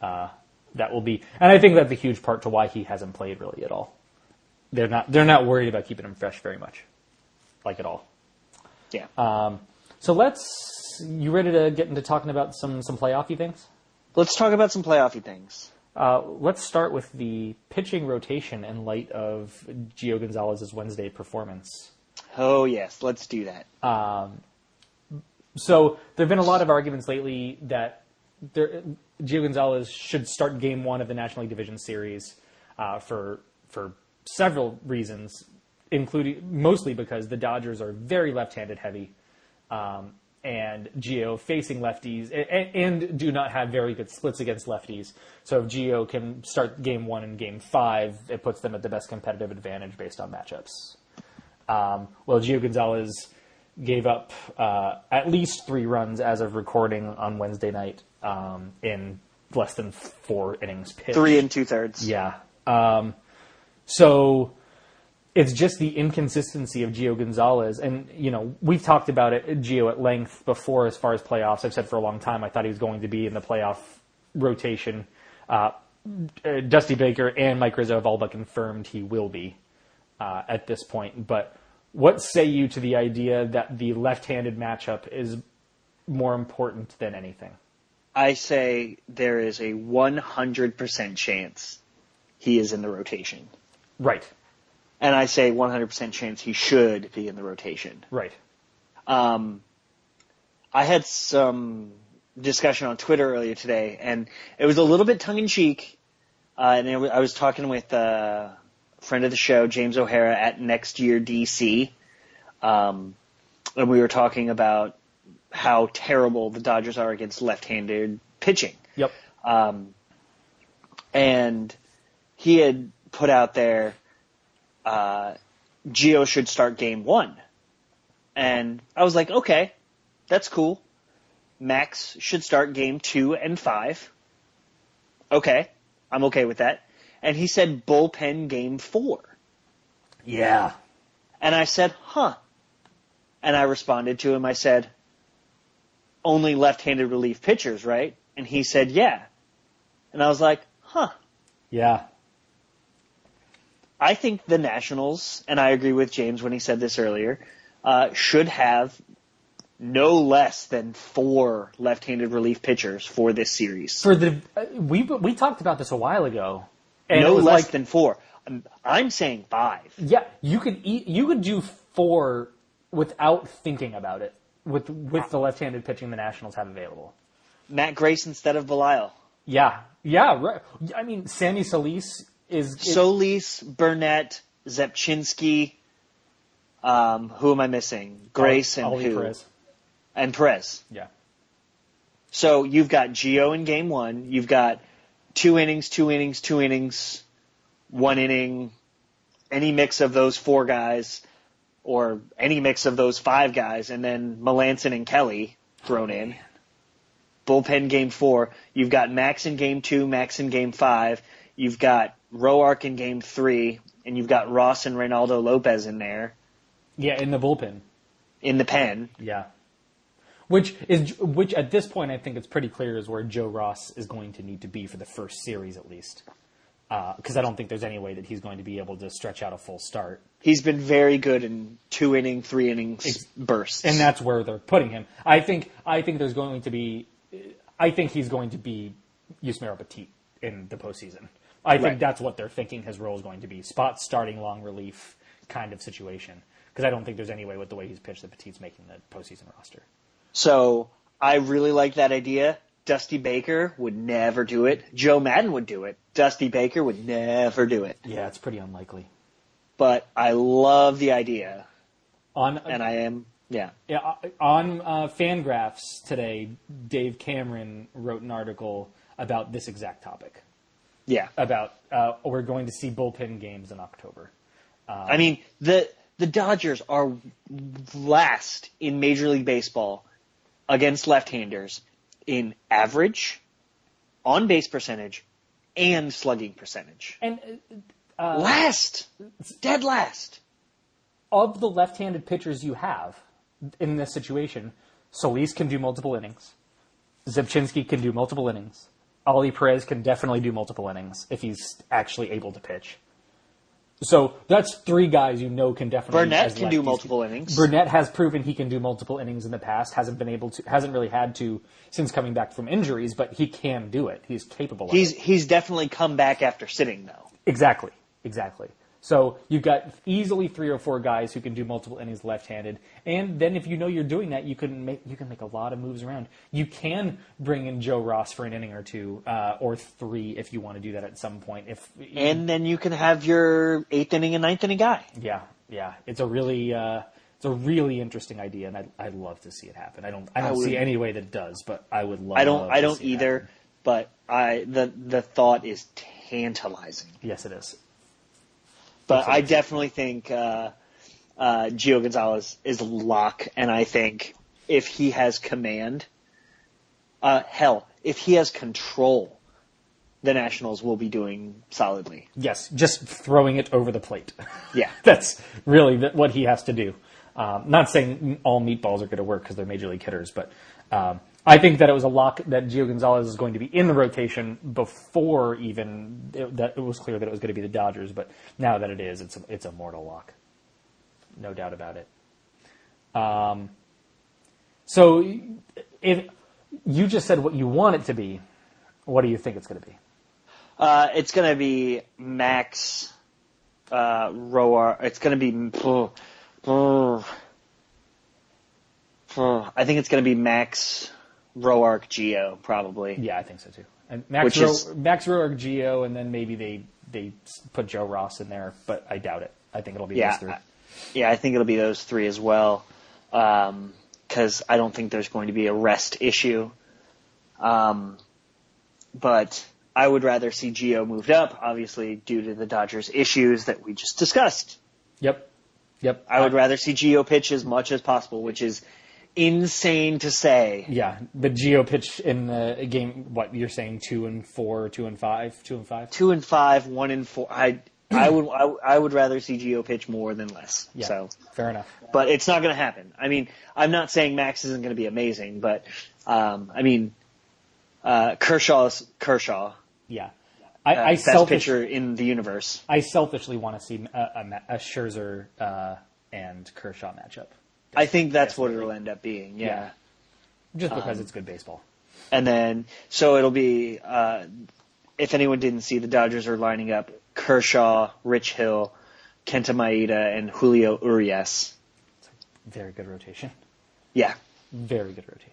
uh, that will be, and I think that's a huge part to why he hasn't played really at all. They're not they're not worried about keeping him fresh very much, like at all. yeah. Um, so let's. You ready to get into talking about some some playoffy things? Let's talk about some playoffy things. Uh, let's start with the pitching rotation in light of Gio Gonzalez's Wednesday performance. Oh yes, let's do that. So there have been a lot of arguments lately that there, Gio Gonzalez should start Game One of the National League Division Series uh, for for several reasons, including mostly because the Dodgers are very left-handed heavy, um, and Gio facing lefties and, and do not have very good splits against lefties. So if Gio can start Game One and Game Five, it puts them at the best competitive advantage based on matchups. Um, well, Gio Gonzalez gave up uh, at least three runs as of recording on Wednesday night um, in less than four innings pitched. Three and two thirds. Yeah. Um, so it's just the inconsistency of Gio Gonzalez. And, you know, we've talked about it, Gio, at length before as far as playoffs. I've said for a long time I thought he was going to be in the playoff rotation. Uh, uh, Dusty Baker and Mike Rizzo have all but confirmed he will be uh, at this point. But what say you to the idea that the left-handed matchup is more important than anything? I say there is a 100% chance he is in the rotation. Right. And I say 100% chance he should be in the rotation. Right. Um, I had some discussion on Twitter earlier today, and it was a little bit tongue in cheek. Uh, and it I was talking with uh, a friend of the show, James O'Hara, at Next Year DC, um, and we were talking about how terrible the Dodgers are against left-handed pitching. Yep. Um, and he had put out there, uh, Gio should start game one. And I was like, okay, That's cool. Max should start game two and five. Okay. I'm okay with that. And he said bullpen game four. Yeah. And I said, huh. And I responded to him, I said, only left-handed relief pitchers, right? And he said, yeah. And I was like, huh. Yeah. I think the Nationals, and I agree with James when he said this earlier, uh, should have no less than four left-handed relief pitchers for this series. For the uh, we we talked about this a while ago. No less like, than four. I'm, I'm saying five. Yeah, you could eat, you could do four without thinking about it with with the left-handed pitching the Nationals have available. Matt Grace instead of Belisle. Yeah, yeah. Right. I mean, Sammy Solis is, is Solis, Burnett, Rzepczynski. Um, who am I missing? Grace and Ollie who? Perez. And Perez. Yeah, So you've got Gio in game one. You've got two innings, two innings, two innings, one inning, any mix of those four guys, or any mix of those five guys, and then Melancon and Kelley thrown in. Bullpen game four. You've got Max in game two, Max in game five. You've got Roark in game three, and you've got Ross and Reynaldo Lopez in there yeah. In the bullpen. in the pen. Yeah. Which is which at this point I think it's pretty clear is where Joe Ross is going to need to be for the first series at least. Uh, because I don't think there's any way that he's going to be able to stretch out a full start. He's been very good in two inning, three innings bursts. and that's where they're putting him. I think I think there's going to be, I think he's going to be Yusmeiro Petit in the postseason. I think Right. that's what they're thinking his role is going to be: spot starting, long relief kind of situation. Because I don't think there's any way with the way he's pitched that Petit's making the postseason roster. So I really like that idea. Dusty Baker would never do it. Joe Maddon would do it. Dusty Baker would never do it. Yeah, it's pretty unlikely. But I love the idea, On and I am yeah. Yeah, on uh, Fangraphs today, Dave Cameron wrote an article about this exact topic. Yeah. About uh, we're going to see bullpen games in October. I mean, the the Dodgers are last in Major League Baseball against left-handers in average, on base percentage, and slugging percentage. And uh, last, dead last. of the left-handed pitchers you have in this situation, Solis can do multiple innings. Rzepczynski can do multiple innings. Ollie Perez can definitely do multiple innings if he's actually able to pitch. So that's three guys you know can definitely. Burnett can do multiple innings. Burnett has proven he can do multiple innings in the past. hasn't been able to. hasn't really had to since coming back from injuries, but he can do it. He's capable. He's of it. he's definitely come back after sitting though. Exactly, exactly. So you've got easily three or four guys who can do multiple innings left-handed, and then if you know you're doing that, you can make you can make a lot of moves around. You can bring in Joe Ross for an inning or two, uh, or three if you want to do that at some point. If And then you can have your eighth inning and ninth inning guy. yeah, yeah, it's a really uh, it's a really interesting idea, and I'd, I'd love to see it happen. I don't I don't would- see any way that it does, but I would love. I don't I don't either, but I the the thought is tantalizing. Yes, it is. But I definitely think uh, uh, Gio Gonzalez is lock, and I think if he has command, uh, hell, if he has control, the Nationals will be doing solidly. Yes, just throwing it over the plate. Yeah. That's really what he has to do. Um, not saying all meatballs are going to work because they're major league hitters, but um, I think that it was a lock that Gio Gonzalez is going to be in the rotation before even it, that it was clear that it was going to be the Dodgers. But now that it is, it's a, it's a mortal lock, no doubt about it. Um, so if you just said what you want it to be, what do you think it's going to be? Uh, it's going to be Max uh, Roar. It's going to be. oh, oh, oh, I think it's going to be Max Roark Gio probably. Yeah, I think so too. And Max Which Ro- is- Max Roark, Gio, and then maybe they they put Joe Ross in there, but I doubt it. I think it'll be Yeah, those three. I- yeah, I think it'll be those three as well. Because I don't think there's going to be a rest issue. Um, but I would rather see Gio moved up, obviously due to the Dodgers' issues that we just discussed. Yep, yep. I would rather see Gio pitch as much as possible, which is insane to say. Yeah, the Gio pitch in the game. What you're saying? Two and four, two and five, two and five. Two and five, one and four. I I would I, I would rather see Gio pitch more than less. Yeah, So, fair enough. but it's not going to happen. I mean, I'm not saying Max isn't going to be amazing, but um, I mean, uh, Kershaw's Kershaw, Yeah, I, uh, I best selfish, pitcher in the universe. I selfishly want to see a, a, a Scherzer uh, and Kershaw matchup, I think that's what it'll end up being. Yeah. Yeah. just Um, because it's good baseball. And then, so it'll be, uh, if anyone didn't see, the Dodgers are lining up Kershaw, Rich Hill, Kenta Maeda, and Julio Urias. It's a very good rotation. Yeah. Very good rotation.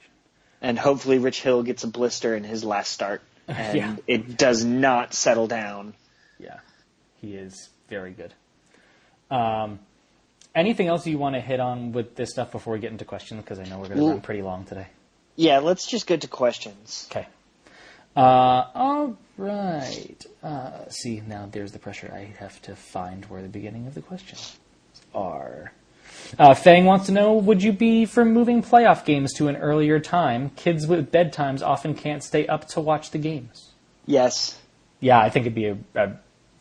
And hopefully Rich Hill gets a blister in his last start. And Yeah. it does not settle down. Yeah, he is very good. Um, anything else you want to hit on with this stuff before we get into questions? Because I know we're going to run pretty long today. Yeah, let's just get to questions. Okay. Uh, all right. Uh, see, now there's the pressure. I have to find where the beginning of the questions are. Uh, Fang wants to know Would you be for moving playoff games to an earlier time? Kids with bedtimes often can't stay up to watch the games. Yes. Yeah, I think it'd be a, a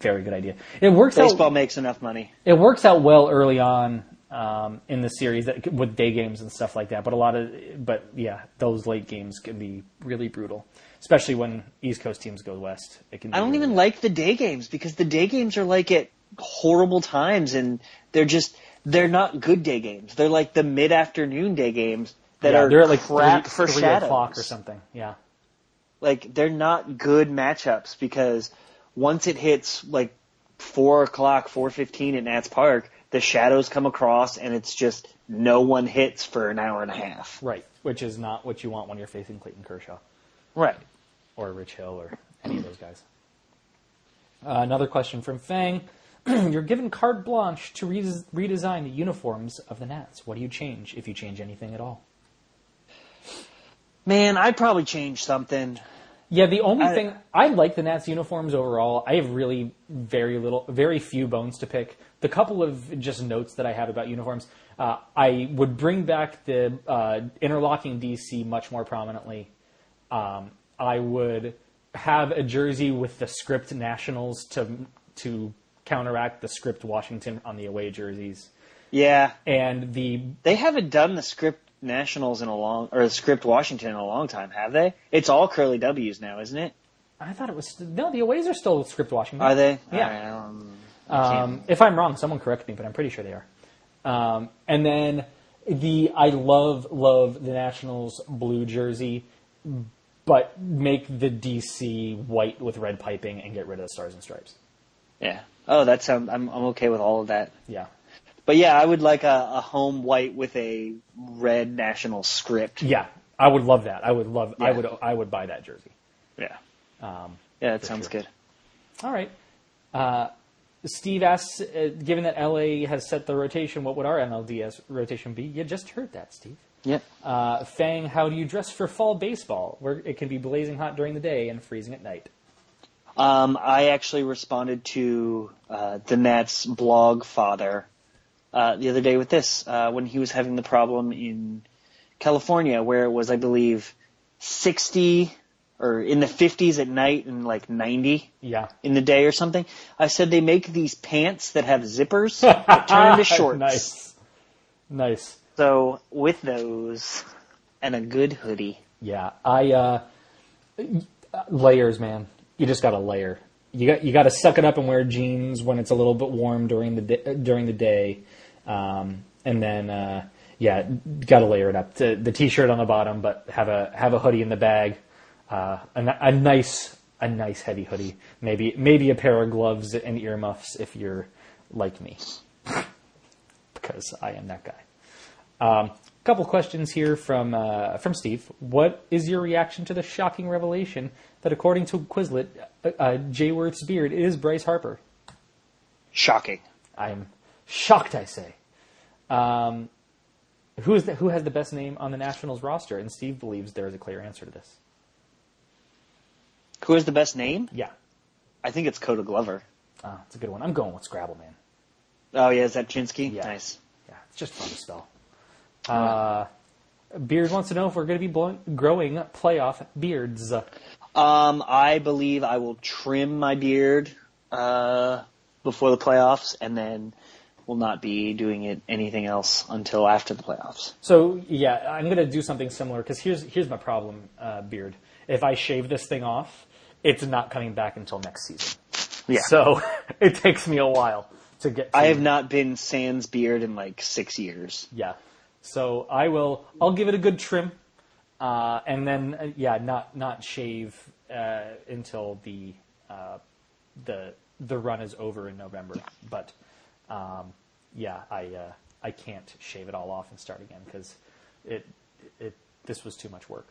very good idea. It works Baseball out. makes enough money. It works out well early on um, in the series that, with day games and stuff like that. But a lot of, but yeah, those late games can be really brutal, especially when East Coast teams go west. It can. I don't really even like the day games because the day games are like at horrible times and they're just they're not good day games. They're like the mid afternoon day games that Yeah, are they're at like crap three, for three shadows. o'clock or something. Yeah, Like they're not good matchups because once it hits like four o'clock, four fifteen at Nats Park, the shadows come across and it's just no one hits for an hour and a half. right. Which is not what you want when you're facing Clayton Kershaw Right. or Rich Hill or any of those guys. Uh, another question from Fang. You're given carte blanche to res- redesign the uniforms of the Nats. What do you change, if you change anything at all? Man, I'd probably change something. Yeah, the only I- thing I like the Nats uniforms overall. I have really very little, very few bones to pick. The couple of just notes that I have about uniforms, uh, I would bring back the uh, interlocking DC much more prominently. Um, I would have a jersey with the script Nationals to to counteract the script Washington on the away jerseys, Yeah. and the They haven't done the script Nationals in a long, or the script Washington in a long time, have they? It's all curly W's now, isn't it? I thought it was no, the aways are still script Washington. Are they? Yeah. Right, um, Um, if I'm wrong, someone correct me, but I'm pretty sure they are. Um, and then the I love love the Nationals blue jersey, but make the DC white with red piping and get rid of the stars and stripes. yeah. Oh, that sounds. I'm I'm okay with all of that. Yeah, But yeah, I would like a, a home white with a red national script. yeah, I would love that. I would love. I would. I would buy that jersey. Yeah. Um, Yeah, that sounds sure. good. all right. Uh, Steve asks, uh, given that LA has set the rotation, what would our NLDS rotation be? You just heard that, Steve. Yep. Uh, Fang, how do you dress for fall baseball, where it can be blazing hot during the day and freezing at night? Um, I actually responded to uh, the Nats blog father uh, the other day with this uh, when he was having the problem in California, where it was, I believe, 60 or in the 50s at night and like 90 Yeah. in the day or something. I said they make these pants that have zippers that turn into shorts. nice. Nice. So with those and a good hoodie. Yeah. I, uh, layers, man. You just gotta layer. You got, you gotta suck it up and wear jeans when it's a little bit warm during the, di- during the day. Um, and then, uh, yeah, gotta layer it up. The, the t-shirt on the bottom, but have a, have a hoodie in the bag. Uh, a, a nice, a nice heavy hoodie. Maybe, maybe a pair of gloves and earmuffs if you're like me. because I am that guy. Um, couple questions here from uh, from Steve. What is your reaction to the shocking revelation that, according to Quizlet, uh, uh, Jay Werth's beard is Bryce Harper? Shocking. I'm shocked. I say. Um, who is the, who has the best name on the Nationals roster? And Steve believes there is a clear answer to this. Who has the best name? Yeah, I think it's Koda Glover. uh, it's a good one. I'm going with Scrabble Man. Oh yeah, is that Chinsky? Yeah. Nice. Yeah, it's just fun to spell. Uh, Beard wants to know if we're going to be blowing, growing playoff beards. Um, I believe I will trim my beard uh, before the playoffs, and then will not be doing it anything else until after the playoffs. So yeah, I'm going to do something similar because here's here's my problem, uh, Beard. If I shave this thing off, it's not coming back until next season. Yeah. So it takes me a while to get. To, I have not been sans beard in like six years. Yeah. So I will. I'll give it a good trim, uh, and then uh, yeah, not not shave uh, until the uh, the the run is over in November. But um, yeah, I uh, I can't shave it all off and start again because it it this was too much work.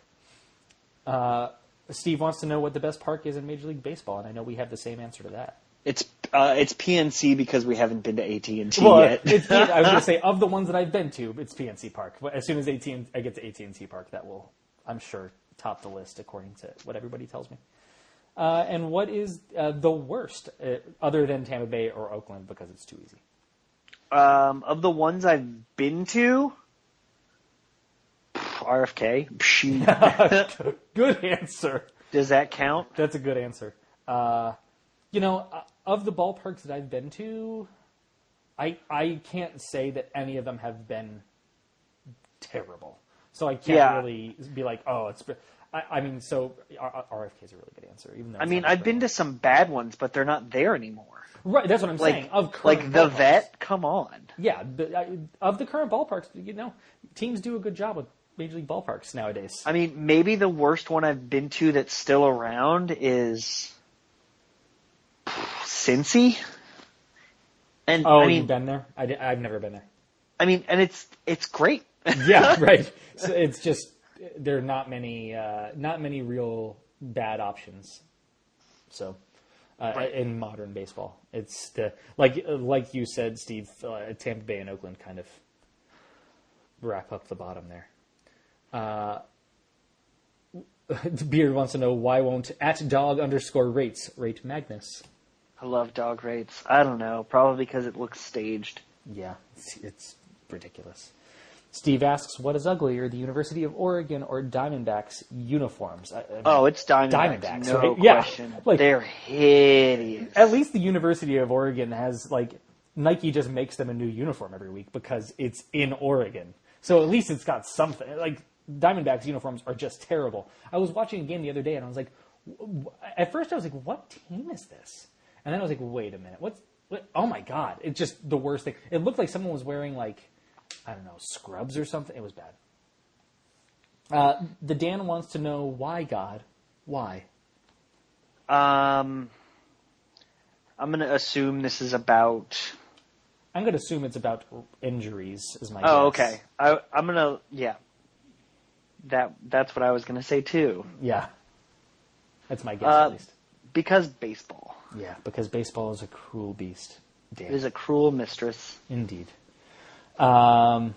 Uh, Steve wants to know what the best park is in Major League Baseball, and I know we have the same answer to that. It's uh, it's PNC because we haven't been to AT and T Well, yet. I was going to say of the ones that I've been to, it's PNC Park. But as soon as AT I get to AT and T Park, that will, I'm sure, top the list according to what everybody tells me. Uh, and what is uh, the worst, uh, other than Tampa Bay or Oakland, because it's too easy? Um, of the ones I've been to, RFK. Good answer. Does that count? That's a good answer. Uh, you know, uh, of the ballparks that I've been to, I I can't say that any of them have been terrible. So I can't Yeah. really be like, oh, it's. I, I mean, so RFK is a really good answer. Even though I mean, I've been to some bad ones, but they're not there anymore. right. That's what I'm saying. Like, Of like the ballparks. vet. Come on. Yeah, the, I, of the current ballparks, you know, teams do a good job with major league ballparks nowadays. I mean, maybe the worst one I've been to that's still around is Cincy. And oh, I mean, you've been there? I, I've never been there. I mean, and it's it's great. yeah, right. So it's just there are not many, uh, not many real bad options. So, uh, Right. in modern baseball, it's the like like you said, Steve. Uh, Tampa Bay and Oakland kind of wrap up the bottom there. Uh, Beard wants to know why won't at dog underscore rates rate Magnus? I love dog rates. I don't know, probably because it looks staged. Yeah, it's, it's ridiculous. Steve asks, "What is uglier, the University of Oregon or Diamondbacks uniforms?" I, I mean, Oh, it's Diamondbacks. Diamondbacks, no right? Yeah, question. like- They're hideous. at least the University of Oregon has like Nike just makes them a new uniform every week because it's in Oregon. So at least it's got something. Like Diamondbacks uniforms are just terrible. I was watching a game the other day and I was like, w- w- at first I was like, what team is this? And then I was like, wait a minute, what's what? Oh my god, it's just the worst thing. It looked like someone was wearing like I don't know scrubs or something. It was bad. Uh, the Dan wants to know why God, why? Um, I'm gonna assume this is about. I'm going to assume it's about injuries. Is my guess. Oh, guess. okay. I, I'm gonna yeah. That that's what I was gonna say too. Yeah. That's my guess, Uh, at least. Because baseball Yeah, because baseball is a cruel beast. Damn. is a cruel mistress. Indeed. Um,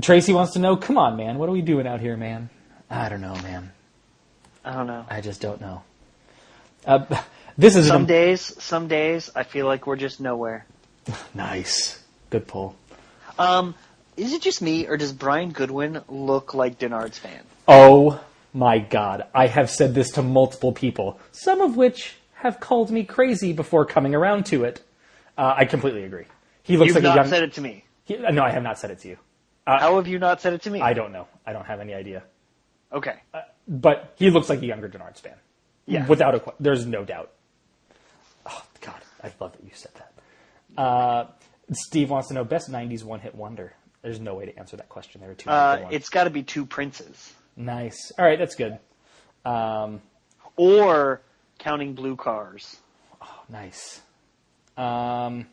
Tracy wants to know, come on, man, what are we doing out here, man? I don't know, man. I don't know. I just don't know. Uh, this is Some an, days, some days, I feel like we're just nowhere. nice. Good pull. Um, is it just me, or does Brian Goodwin look like Denard Span? Oh my god. I have said this to multiple people, some of which have called me crazy before coming around to it. Uh, I completely agree. He looks You've like not a young. said it to me. He, no, I have not said it to you. How have you not said it to me? I don't know. I don't have any idea. Okay. But he looks like a younger Denard Span. Yeah. Without a, there's no doubt. Oh God, I love that you said that. Uh, Steve wants to know best '90s one-hit wonder. There's no way to answer that question. There are two. Uh, it's got to be two princes, nice. All right, that's good. Um, or counting blue cars. Oh, nice. Um,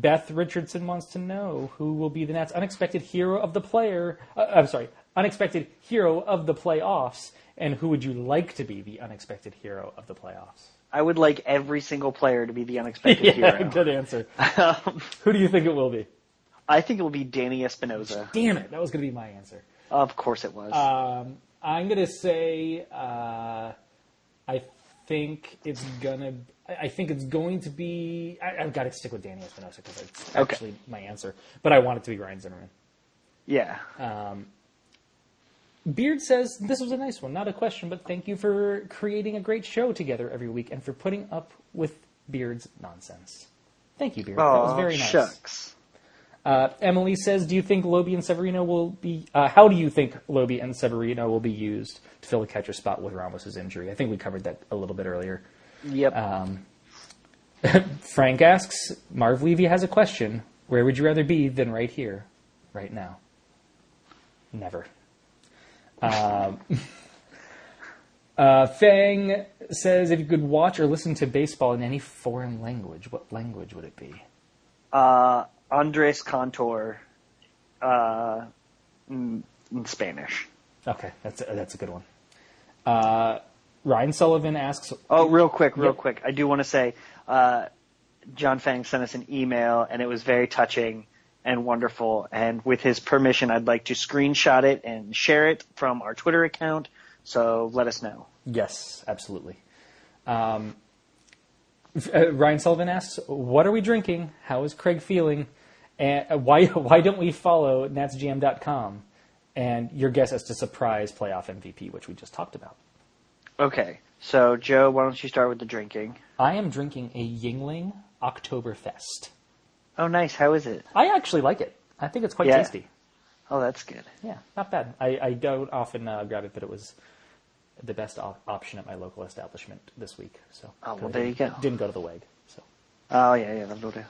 Beth Richardson wants to know who will be the Nats' unexpected hero of the player. Uh, I'm sorry, unexpected hero of the playoffs, and who would you like to be the unexpected hero of the playoffs? I would like every single player to be the unexpected Yeah, hero. good answer. Um, Who do you think it will be? I think it will be Danny Espinosa. Damn it, that was going to be my answer. Of course it was. Um, I'm going to say uh, I think it's gonna. I think it's going to be. I, I've got to stick with Danny Espinosa because it's Okay. actually my answer. But I want it to be Ryan Zimmerman. Yeah. Um, Beard says this was a nice one, not a question, but thank you for creating a great show together every week and for putting up with Beard's nonsense. Thank you, Beard. that was very nice. shucks. Uh, Emily says, "Do you think Lobi and Severino will be? Uh, how do you think Lobi and Severino will be used to fill the catcher spot with Ramos's injury?" I think we covered that a little bit earlier. Yep. Um, Frank asks, "Marv Levy has a question. Where would you rather be than right here, right now?" Never. Um, uh, Fang says, "If you could watch or listen to baseball in any foreign language, what language would it be?" uh, Andres Cantor, uh, in, in Spanish. Okay, that's a, that's a good one. Uh, Ryan Sullivan asks, Oh, real quick, real Yep. quick. I do want to say, uh, John Fang sent us an email, and it was very touching and wonderful. And with his permission, I'd like to screenshot it and share it from our Twitter account. So let us know. "Yes, absolutely." Um, uh, Ryan Sullivan asks, "What are we drinking? How is Craig feeling? And uh, why why don't we follow NatsGM.com?" And your guess as to surprise playoff MVP, which we just talked about. Okay, so Joe, why don't you start with the drinking? I am drinking a Yuengling Oktoberfest. Oh, nice. How is it? I actually like it. I think it's quite Yeah. tasty. Oh, that's good. Yeah, not bad. I, I don't often uh, grab it, but it was the best op- option at my local establishment this week. So Oh, well, there you didn't- go. Didn't go to the WEG. So Oh, yeah, yeah, that'll do.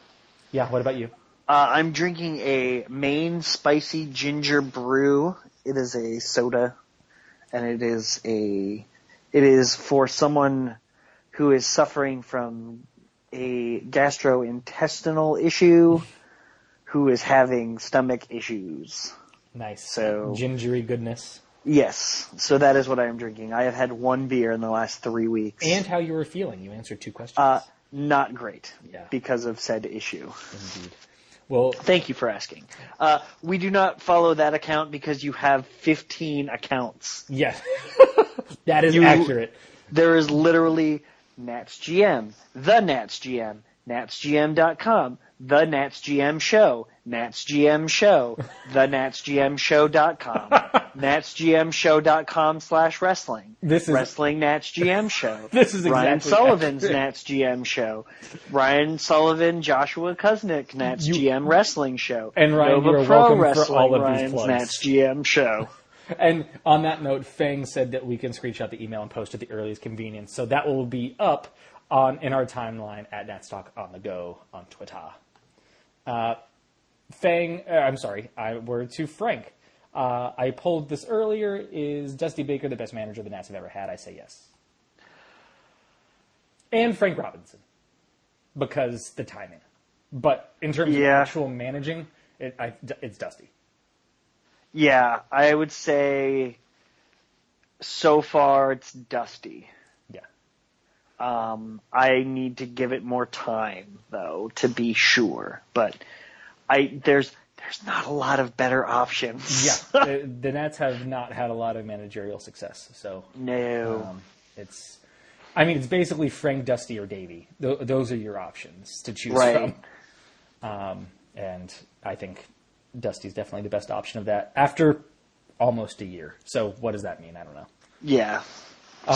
yeah. What about you? Uh, I'm drinking a Maine spicy ginger brew. It is a soda, and it is a, it is for someone who is suffering from a gastrointestinal issue, who is having stomach issues. Nice. So- gingery goodness. Yes, so that is what I am drinking. I have had one beer in the last three weeks. And how you were feeling. You answered two questions. uh, not great Yeah. because of said issue. Indeed. Well, Thank you for asking. Uh, we do not follow that account because you have 15 accounts. yes, that is You- accurate. There is literally NatsGM, the NatsGM, NatsGM.com, the NatsGM Show, NatsGM Show, the NatsGM Show.com, NatsGMShow.com slash wrestling. This is- Wrestling NatsGM Show. This is Ryan exactly Sullivan's accurate. Nats GM Show. Ryan Sullivan, Joshua Kuznick, Nats You- GM Wrestling Show. And Ryan, Nova you are Pro welcome for all of these Ryan's plugs. Nats GM Show. And on that note, Fang said that we can screenshot the email and post at the earliest convenience. So that will be up on in our timeline at Natstalk on the go on Twitter. Uh, Fang, uh, I'm sorry, I word to Frank. Uh, I pulled this earlier. Is Dusty Baker the best manager the Nats have ever had? I say yes. And Frank Robinson, because the timing. But in terms Yeah. of actual managing, it, I, it's Dusty. Yeah, I would say so far it's Dusty. Yeah. Um, I need to give it more time though to be sure, but I there's there's not a lot of better options. Yeah, the, the Nets have not had a lot of managerial success, so no. um, it's. I mean, it's basically Frank, Dusty, or Davey. Th- those are your options to choose Right. from. Um, and I think Dusty's definitely the best option of that after almost a year. So what does that mean? I don't know. yeah.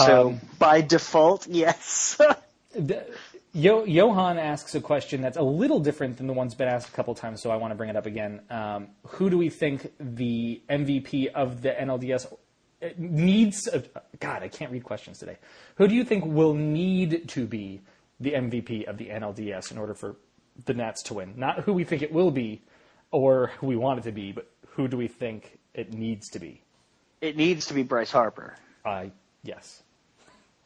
So Um, by default, yes. The- Yo- Johan asks a question that's a little different than the one's been asked a couple times, so I want to bring it up again. Um, who do we think the MVP of the NLDS needs? uh, God, I can't read questions today. Who do you think will need to be the MVP of the NLDS in order for the Nats to win? Not who we think it will be or who we want it to be, but who do we think it needs to be? it needs to be Bryce Harper. Uh, yes,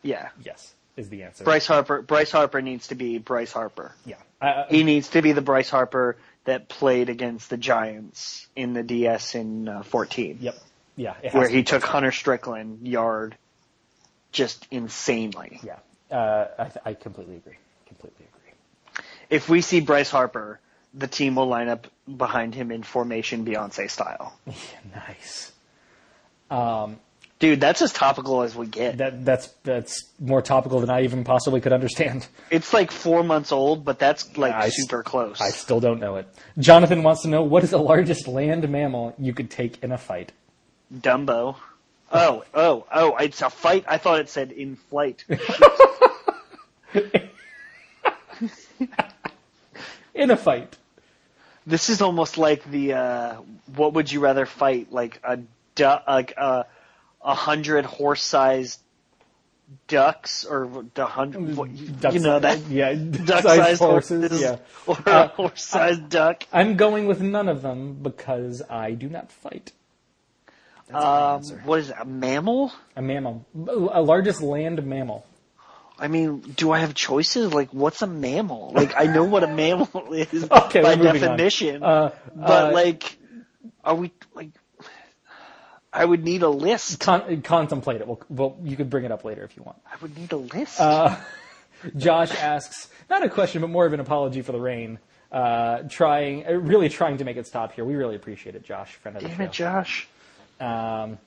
Yeah. yes is the answer. Bryce Harper Bryce Harper needs to be Bryce Harper. yeah. Uh, He needs to be the Bryce Harper that played against the Giants in the DS in uh, 14. yep. Yeah. it has Where to he took Hunter Strickland yard just insanely. Yeah, uh, I, th- I completely agree. Completely agree. If we see Bryce Harper, the team will line up behind him in formation Beyonce style. nice. Um, Dude, that's as topical as we get. That that's that's more topical than I even possibly could understand. It's like four months old, but that's like I super close. I still don't know it. Jonathan wants to know what is the largest land mammal you could take in a fight. Dumbo. Oh, oh, oh! It's a fight. I thought it said in flight. In a fight. This is almost like the uh, what would you rather fight? Like a du- like a a hundred horse-sized ducks or the hundred. Duck You know that yeah, duck-sized horses. horses Yeah. or Uh, a horse-sized duck. I'm going with none of them because I do not fight. Um, what is it? A mammal? A mammal, a largest land mammal. I mean, do I have choices? Like, what's a mammal? Like, I know what a mammal is Okay, by we're moving on. definition, Uh, but uh, like, are we like? I would need a list. Con- contemplate it. Well, well, you could bring it up later if you want. I would need a list. Uh, Josh asks, not a question, but more of an apology for the rain. Uh, trying, uh, really trying to make it stop here. We really appreciate it, Josh, friend of the Damn show. it, Josh. Um,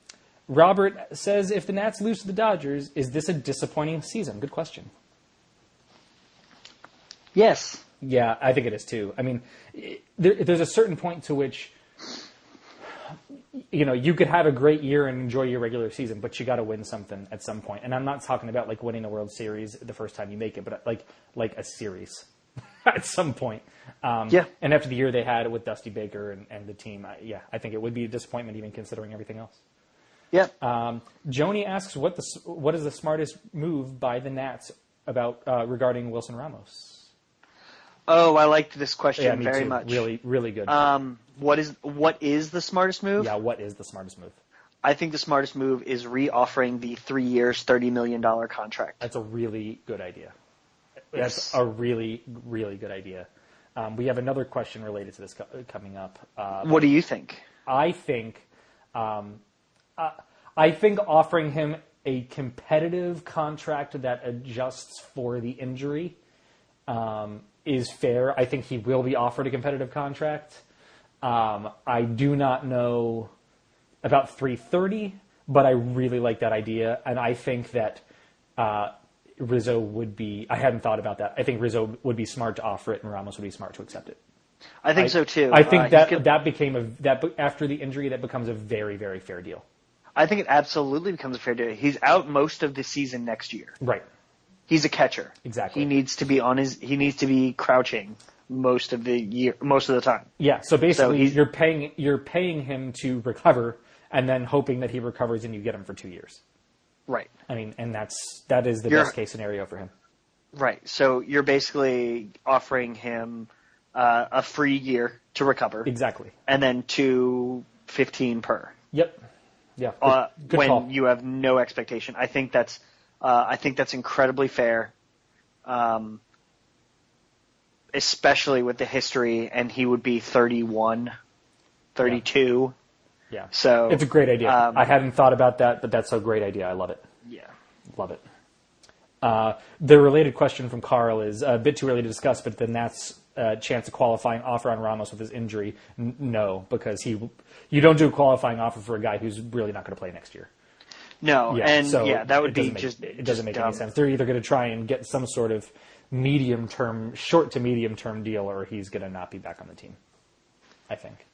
Robert says, if the Nats lose to the Dodgers, is this a disappointing season? Good question. Yes. Yeah, I think it is too. I mean, there, there's a certain point to which, you know, you could have a great year and enjoy your regular season, but you got to win something at some point. And I'm not talking about like winning a World Series the first time you make it, but like like a series at some point. Um, Yeah. And after the year they had with Dusty Baker and, and the team, I, yeah, I think it would be a disappointment even considering everything else. Yep. Um, Joni asks, "What the s- what is the smartest move by the Nats about uh, regarding Wilson Ramos?" Oh, I liked this question Yeah, me very too. much. Really, really good. Um, what is what is the smartest move? yeah, what is the smartest move? I think the smartest move is re-offering the three years, thirty million dollar contract. That's a really good idea. Yes. That's a really, really good idea. Um, we have another question related to this co- coming up. Uh, What do you think? I think, um, uh, I think offering him a competitive contract that adjusts for the injury um, is fair. I think he will be offered a competitive contract. Um, I do not know about 330, but I really like that idea, and I think that uh, Rizzo would be. I hadn't thought about that. I think Rizzo would be smart to offer it, and Ramos would be smart to accept it. I think so too. I think Uh, that that became a that after the injury that becomes a very very fair deal. I think it absolutely becomes a fair deal. He's out most of the season next year. Right. He's a catcher. Exactly. He needs to be on his. He needs to be crouching most of the year, most of the time. Yeah. So basically, he's- you're paying you're paying him to recover, and then hoping that he recovers and you get him for two years. Right. I mean, and that's that is the You're- best case scenario for him. Right. So you're basically offering him uh, a free year to recover, Exactly. and then two fifteen per. Yep. Yeah. Good, uh, good when call. you have no expectation. I think that's uh, I think that's incredibly fair, um, especially with the history. And he would be 31, 32. yeah. So It's a great idea. um, I hadn't thought about that, but that's a great idea. I love it. Yeah. Love it. Uh, the related question from Carl is a bit too early to discuss, but the Nats' uh, chance of qualifying offer on Ramos with his injury, N- no, because he you don't do a qualifying offer for a guy who's really not going to play next year. No, Yeah, and so yeah, that would be make- just it doesn't make dumb. any sense. They're either going to try and get some sort of medium term, short to medium term deal, or he's going to not be back on the team. I think.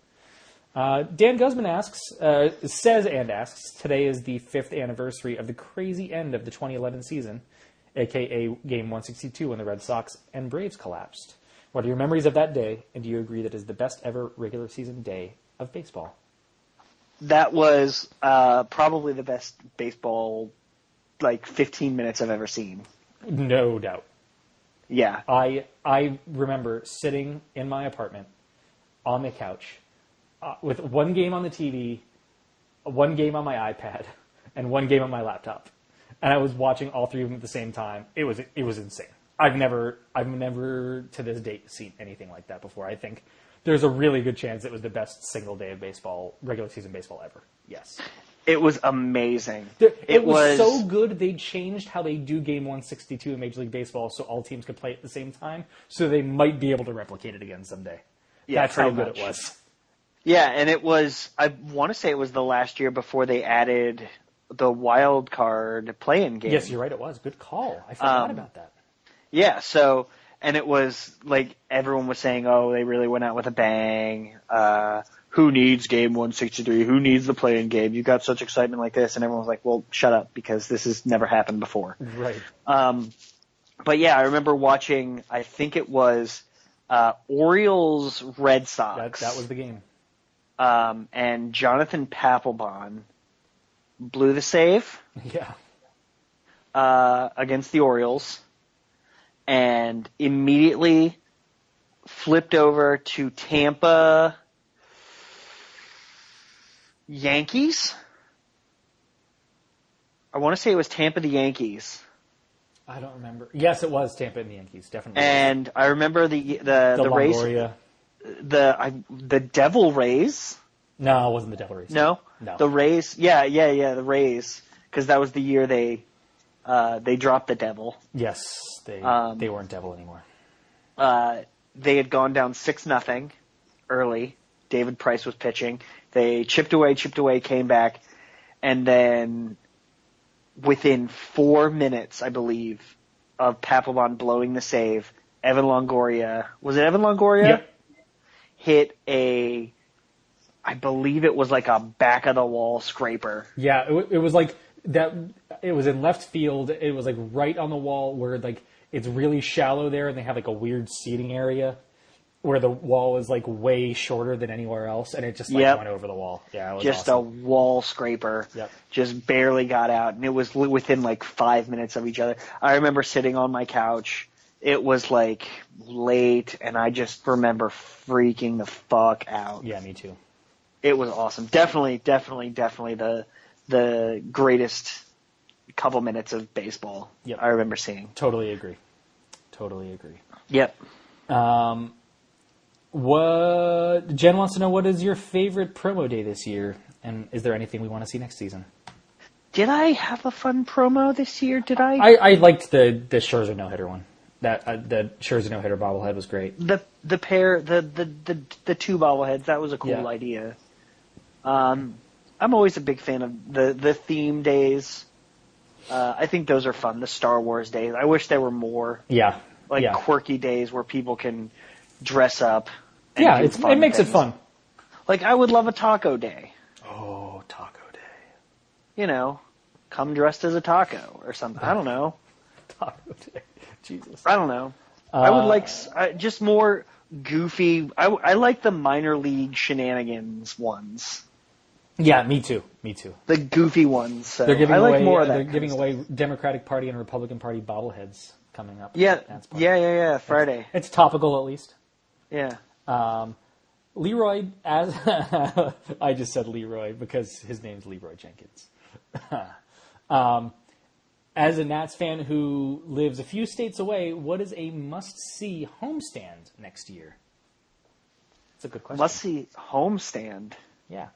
Uh, Dan Guzman asks, uh, says and asks, today is the fifth anniversary of the crazy end of the 2011 season, aka Game 162 when the Red Sox and Braves collapsed. What are your memories of that day, and do you agree that is the best ever regular season day of baseball? That was uh, probably the best baseball like 15 minutes I've ever seen. No doubt. Yeah. I I remember sitting in my apartment on the couch uh, with one game on the TV, one game on my iPad, and one game on my laptop, and I was watching all three of them at the same time. It was it was insane. I've never I've never to this date seen anything like that before. I think there's a really good chance it was the best single day of baseball, regular season baseball ever. Yes. It was amazing. There- it, it was, so good they changed how they do game 162 in Major League Baseball so all teams could play at the same time. So they might be able to replicate it again someday. Yeah, That's how good much. it was. Yeah, and it was I want to say it was the last year before they added the wild card playing game. Yes, you're right. It was good call. I forgot Um, about that. Yeah, so and it was like everyone was saying, "Oh, they really went out with a bang." Uh, who needs game 163? Who needs the playing game? You got such excitement like this, and everyone was like, "Well, shut up," because this has never happened before. Right. Um, but yeah, I remember watching. I think it was uh, Orioles Red That Sox. that was the game. um, and Jonathan Papelbon blew the save Yeah. uh, against the Orioles, and immediately flipped over to Tampa Yankees. I want to say it was Tampa the Yankees, I don't remember. Yes, it was Tampa and the Yankees. Definitely. and I remember the the the, the, Rays, the I, the Devil Rays. No, it wasn't the Devil Rays. No, No. the Rays. Yeah, yeah, yeah, the Rays, because that was the year they uh, they dropped the Devil. Yes, they Um, they weren't Devil anymore. uh, they had gone down six nothing early. David Price was pitching. They chipped away, chipped away, came back, and then within four minutes, I believe, of Papelbon blowing the save, Evan Longoria was it Evan Longoria? Yep. Hit a, I believe it was like a back of the wall scraper. Yeah, it, it was like that. It was in left field. It was like right on the wall where like it's really shallow there, and they have like a weird seating area where the wall is like way shorter than anywhere else, and it just like Yep. went over the wall. Yeah, it was just awesome. a wall scraper. Yep. Just barely got out, and it was within like five minutes of each other. I remember sitting on my couch. It was like late, and I just remember freaking the fuck out. yeah, me too. It was awesome. Definitely, definitely, definitely the the greatest couple minutes of baseball Yep. I remember seeing. Totally agree. Totally agree. Yep. Um, what Jen wants to know what is your favorite promo day this year, and is there anything we want to see next season? Did I have a fun promo this year? Did I? I, I liked the the Scherzer no hitter one. That uh, the Scherzer no hitter bobblehead was great. the the pair the the the, the two bobbleheads that was a cool Yeah. idea um i'm always a big fan of the the theme days uh i think those are fun the star wars days i wish there were more Yeah, like yeah, quirky days where people can dress up and yeah. It's, fun it makes it fun. like i would love a taco day Oh, Taco Day. you know come dressed as a taco or something i don't know Taco Day. Jesus. i don't know i would Uh, like s- I, just more goofy I, I like the minor league shenanigans ones Yeah, me too. Me too. the goofy ones. So They're giving I like away. more of that. they're giving of away Democratic Party and Republican Party bobbleheads coming up. Yeah, yeah, yeah, yeah. Friday. It's topical at least. Yeah. Um, Leroy, as I just said Leroy because his name's Leroy Jenkins. um, as a Nats fan who lives a few states away, what is a must-see homestand next year? That's a good question. Must see homestand. Yeah.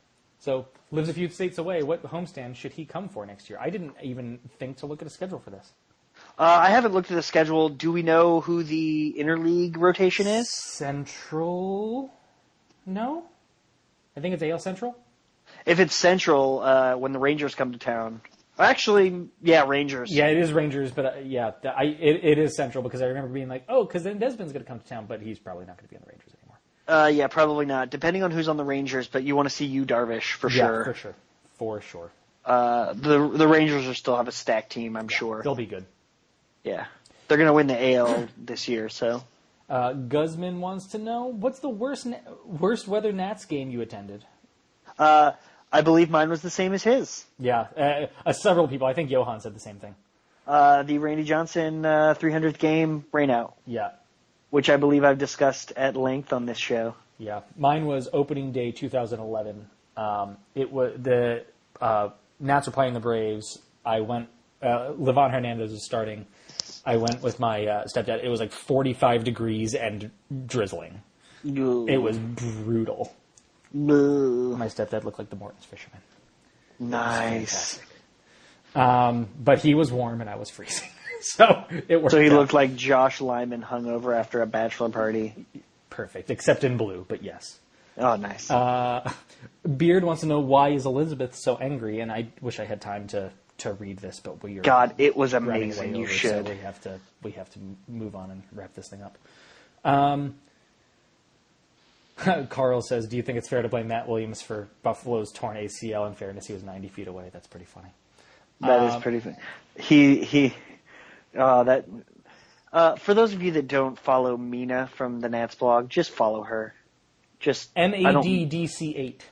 So lives a few states away. What homestand should he come for next year? I didn't even think to look at a schedule for this. Uh, I haven't looked at the schedule. Do we know who the interleague rotation is? Central? No. I think it's AL Central. If it's Central, uh, when the Rangers come to town. Actually, yeah, Rangers. Yeah, it is Rangers, but uh, yeah, I it, it is Central because I remember being like, oh, because then Desmond's going to come to town, but he's probably not going to be on the Rangers anymore. Uh, yeah, probably not. Depending on who's on the Rangers, but you want to see you Darvish for Yeah, sure. for sure, for sure. Uh, the the Rangers will still have a stacked team, I'm sure. They'll be good. Yeah, they're gonna win the AL this year. So Uh, Guzman wants to know what's the worst na- worst weather Nats game you attended? uh, I believe mine was the same as his. Yeah, uh, uh, several people. I think Johan said the same thing. Uh, the Randy Johnson uh, 300th game rainout, Yeah, which I believe I've discussed at length on this show. Yeah, mine was opening day 2011. Um, it was the uh, Nats were playing the Braves. I went. Uh, Livan Hernandez was starting. I went with my uh, stepdad. It was like 45 degrees and drizzling. It was brutal. My stepdad looked like the Gorton's fisherman. nice. Um, but he was warm and I was freezing, so it worked. So he out looked like Josh Lyman hungover after a bachelor party. perfect, except in blue. But yes. Oh, nice. Uh, Beard wants to know why is Elizabeth so angry, and I wish I had time to, to read this, but we are God, it was amazing. way You should. So we have to we have to move on and wrap this thing up. Um, Carl says, "Do you think it's fair to blame Matt Williams for Buffalo's torn ACL? In fairness, he was 90 feet away. That's pretty funny." That is Um, pretty funny. He he. Uh, that. Uh, for those of you that don't follow Mina from the Nats blog, just follow her. Just M A D D C eight.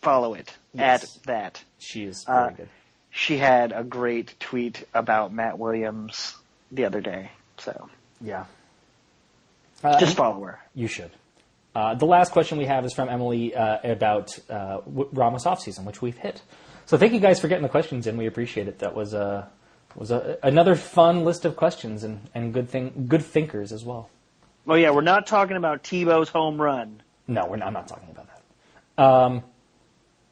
follow it Yes. at that. She is Uh, very good. She had a great tweet about Matt Williams the other day, so Yeah. Uh, just follow her. You should. Uh, the last question we have is from Emily uh, about uh, w- Ramos offseason, which we've hit. So thank you guys for getting the questions in. We appreciate it. That was a was a, another fun list of questions and, and good thing good thinkers as well. Oh yeah, we're not talking about Tebow's home run. No, we're not, I'm not talking about that. Um,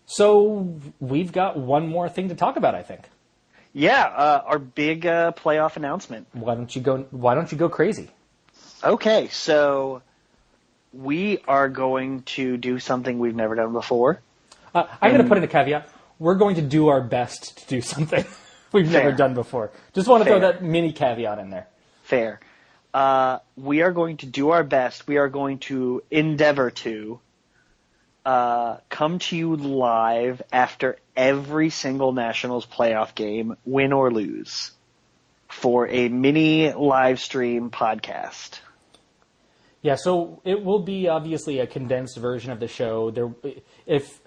so we've got one more thing to talk about. I think. Yeah, uh, our big uh, playoff announcement. Why don't you go? Why don't you go crazy? Okay, so we are going to do something we've never done before. Uh, I'm going to put in a caveat. We're going to do our best to do something we've never done before. Just want to throw that mini caveat in there. Fair. Uh, we are going to do our best. We are going to endeavor to uh, come to you live after every single Nationals playoff game, win or lose, for a mini live stream podcast. Yeah, so it will be obviously a condensed version of the show. There, if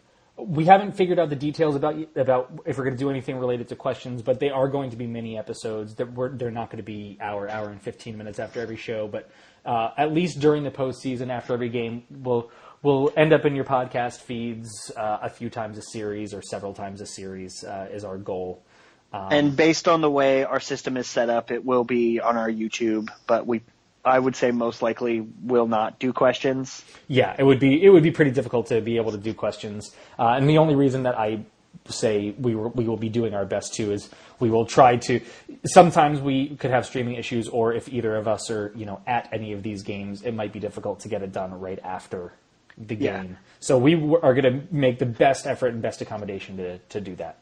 we haven't figured out the details about about if we're going to do anything related to questions, but they are going to be mini episodes. That we're, they're not going to be hour, hour and fifteen minutes after every show, but uh, at least during the postseason, after every game, we'll we'll end up in your podcast feeds uh, a few times a series or several times a series uh, is our goal. Um, And based on the way our system is set up, it will be on our YouTube, but we, I would say most likely will not do questions. Yeah, it would be it would be pretty difficult to be able to do questions, uh, and the only reason that I say we were, we will be doing our best to is we will try to. Sometimes we could have streaming issues, or if either of us are you know at any of these games, it might be difficult to get it done right after the Yeah. game. So we w- are going to make the best effort and best accommodation to to do that.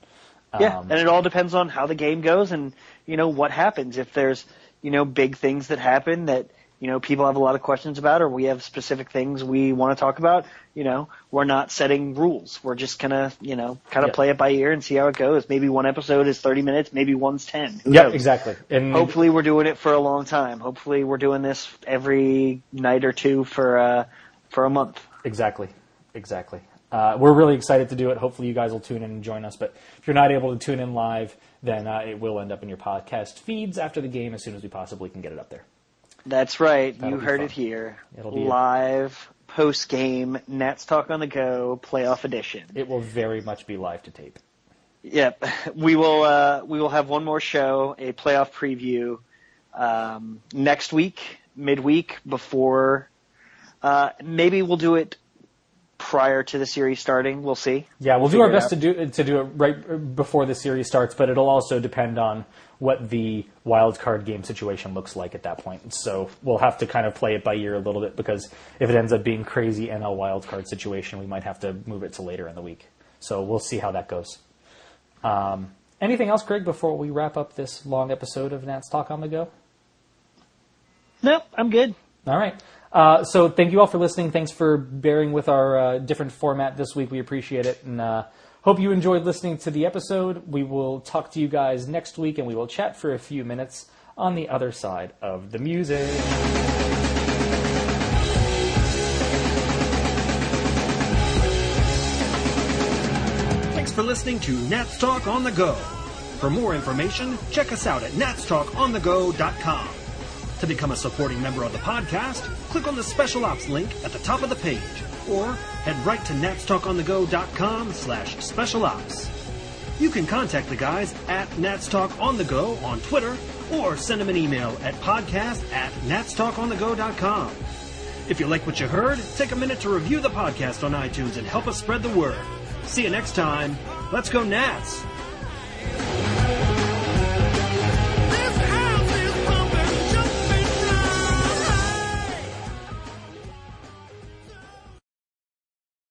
Yeah, Um, and it all depends on how the game goes and you know what happens. If there's you know big things that happen that you know people have a lot of questions about, or we have specific things we want to talk about, you know, we're not setting rules. We're just gonna you know kind of Yeah. play it by ear and see how it goes. Maybe one episode is 30 minutes, maybe one's 10. Who yeah, knows? exactly. And Hopefully we're doing it for a long time. Hopefully we're doing this every night or two for uh for a month. Exactly. Exactly. Uh, we're really excited to do it. Hopefully, you guys will tune in and join us. But if you're not able to tune in live, then uh, it will end up in your podcast feeds after the game as soon as we possibly can get it up there. That's right. That'll you heard fun. it here. It'll be live post game Nats Talk on the Go playoff edition. It will very much be live to tape. Yep. We will uh, we will have one more show, a playoff preview um, next week, midweek before. Uh, maybe we'll do it prior to the series starting. We'll see. Yeah, we'll do our best out. to do to do it right before the series starts, but it'll also depend on what the wild card game situation looks like at that point. So we'll have to kind of play it by ear a little bit because if it ends up being crazy NL wild card situation, we might have to move it to later in the week. So we'll see how that goes. Um, anything else, Greg, before we wrap up this long episode of Nats Talk on the Go? Nope, I'm good. All right. Uh, so thank you all for listening. Thanks for bearing with our uh, different format this week. We appreciate it, and uh, hope you enjoyed listening to the episode. We will talk to you guys next week, and we will chat for a few minutes on the other side of the music. Thanks for listening to Nats Talk on the Go. For more information, check us out at natstalkonthego.com. To become a supporting member of the podcast, click on the special ops link at the top of the page, or head right to natstalkonthego.com slash special ops. You can contact the guys at natstalkonthego on Twitter, or send them an email at podcast at natstalkonthego.com. If you like what you heard, take a minute to review the podcast on iTunes and help us spread the word. See you next time. Let's go Nats!